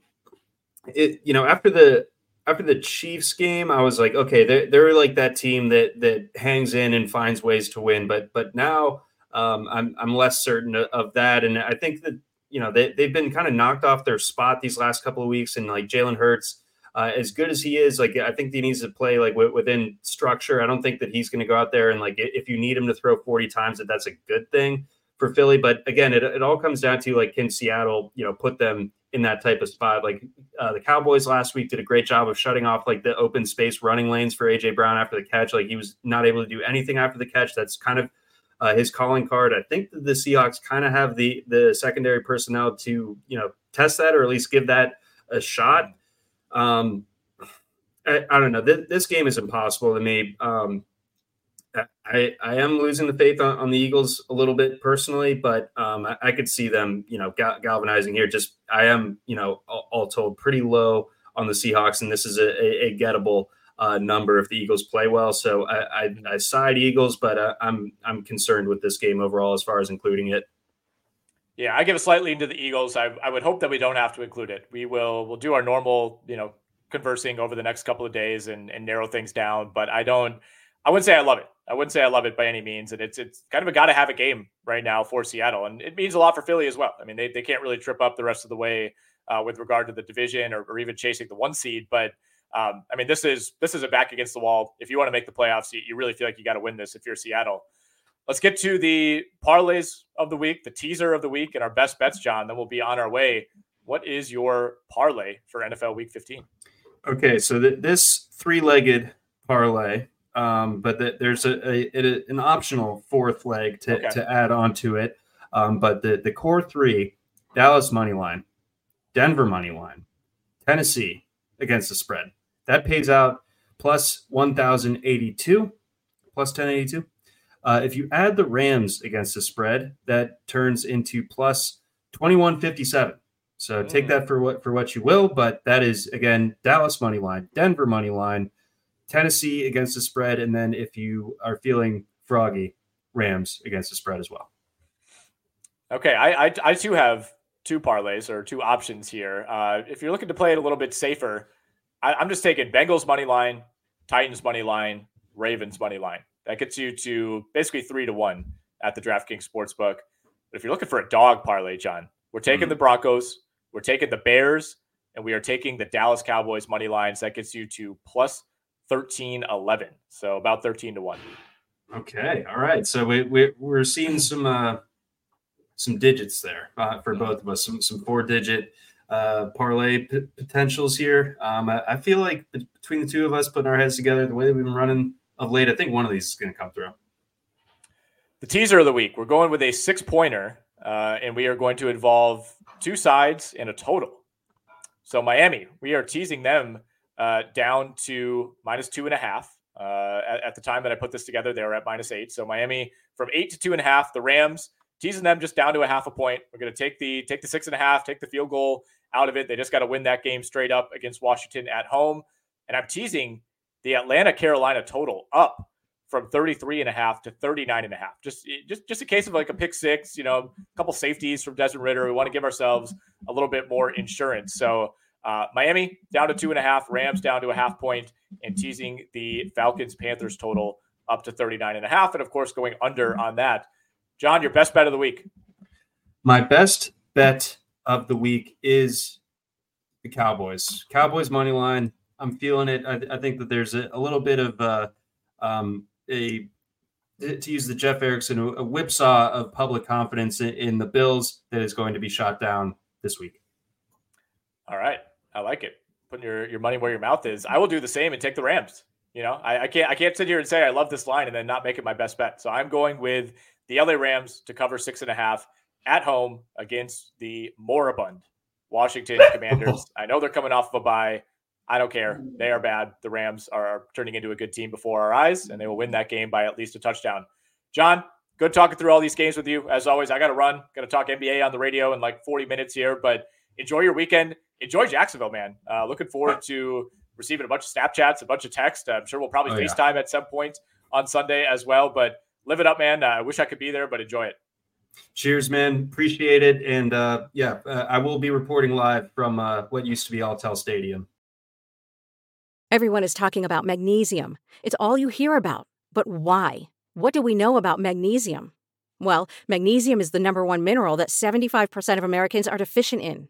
it, you know, after the after the Chiefs game, I was like, okay, they're, they're like that team that that hangs in and finds ways to win. But but now um, I'm I'm less certain of that, and I think that you know they they've been kind of knocked off their spot these last couple of weeks, and like Jalen Hurts. Uh, as good as he is, like I think he needs to play like w- within structure. I don't think that he's going to go out there and like if you need him to throw 40 times, that that's a good thing for Philly. But again, it, it all comes down to like can Seattle, you know, put them in that type of spot. Like uh, the Cowboys last week did a great job of shutting off like the open space running lanes for AJ Brown after the catch. Like he was not able to do anything after the catch. That's kind of uh, his calling card. I think the Seahawks kind of have the the secondary personnel to you know test that or at least give that a shot. Um, I, I don't know. This, this, game is impossible to me. Um, I, I am losing the faith on, on, the Eagles a little bit personally, but um, I, I, could see them, you know, gal- galvanizing here. Just I am, you know, all, all, told pretty low on the Seahawks, and this is a, a, a gettable uh, number if the Eagles play well. So I, I, I side Eagles, but uh, I'm I'm concerned with this game overall as far as including it. Yeah, I give a slight lean to the Eagles. I, I would hope that we don't have to include it. We will we'll do our normal, you know, conversing over the next couple of days and, and narrow things down. But I don't I wouldn't say I love it. I wouldn't say I love it by any means. And it's it's kind of a gotta have a game right now for Seattle. And it means a lot for Philly as well. I mean, they, they can't really trip up the rest of the way uh, with regard to the division or, or even chasing the one seed. But um, I mean, this is this is a back against the wall. If you want to make the playoffs, you, you really feel like you got to win this if you're Seattle. Let's get to the parlays of the week, the teaser of the week, and our best bets, John. Then we'll be on our way. What is your parlay for NFL Week 15? Okay, so th- this three-legged parlay, um, but th- there's a, a, a, an optional fourth leg to, okay. to add onto it. Um, but the the core three: Dallas money line, Denver money line, Tennessee against the spread. That pays out plus 1,082, plus 1082. Uh, if you add the Rams against the spread, that turns into plus 2157. So mm. take that for what for what you will, but that is again Dallas money line, Denver money line, Tennessee against the spread, and then if you are feeling froggy, Rams against the spread as well. Okay, I I, I too have two parlays or two options here. Uh, if you're looking to play it a little bit safer, I, I'm just taking Bengals money line, Titans money line, Ravens money line. That gets you to basically three to one at the DraftKings Sportsbook. But if you're looking for a dog parlay, John, we're taking mm-hmm. the Broncos, we're taking the Bears, and we are taking the Dallas Cowboys money lines. That gets you to plus 13 11. So about 13 to 1. Okay. All right. So we, we, we're seeing some uh, some digits there uh, for both of us, some, some four digit uh, parlay p- potentials here. Um, I, I, feel like between the two of us putting our heads together, the way that we've been running of late, I think one of these is going to come through. The teaser of the week, we're going with a six pointer, uh, and we are going to involve two sides and a total. So, Miami, we are teasing them uh, down to minus two and a half. Uh, at, at, the time that I put this together, they were at minus eight. So, Miami from eight to two and a half. The Rams teasing them just down to a half a point. We're going to take the take the six and a half, take the field goal out of it. They just got to win that game straight up against Washington at home. And I'm teasing the Atlanta Carolina total up from 33 and a half to 39 and a half. Just just just a case of like a pick six, you know, a couple safeties from Desmond Ridder. We want to give ourselves a little bit more insurance. So uh, Miami down to two and a half, Rams down to a half point, and teasing the Falcons Panthers total up to 39 and a half. And of course, going under on that. John, your best bet of the week. My best bet of the week is the Cowboys. Cowboys money line I'm feeling it. I, I think that there's a, a little bit of uh, um, a to use the Jeff Erickson a whipsaw of public confidence in, in the Bills that is going to be shot down this week. All right, I like it. Putting your, your money where your mouth is. I will do the same and take the Rams. You know, I, I can't I can't sit here and say I love this line and then not make it my best bet. So I'm going with the LA Rams to cover six and a half at home against the moribund Washington Commanders. I know they're coming off of a bye. I don't care. They are bad. The Rams are turning into a good team before our eyes, and they will win that game by at least a touchdown. John, good talking through all these games with you. As always, I got to run. Got to talk NBA on the radio in like 40 minutes here, but enjoy your weekend. Enjoy Jacksonville, man. Uh, looking forward to receiving a bunch of Snapchats, a bunch of texts. I'm sure we'll probably oh, FaceTime yeah. at some point on Sunday as well. But live it up, man. Uh, I wish I could be there, but enjoy it. Cheers, man. Appreciate it. And uh, yeah, uh, I will be reporting live from uh, what used to be Alltel Stadium. Everyone is talking about magnesium. It's all you hear about. But why? What do we know about magnesium? Well, magnesium is the number one mineral that 75% of Americans are deficient in.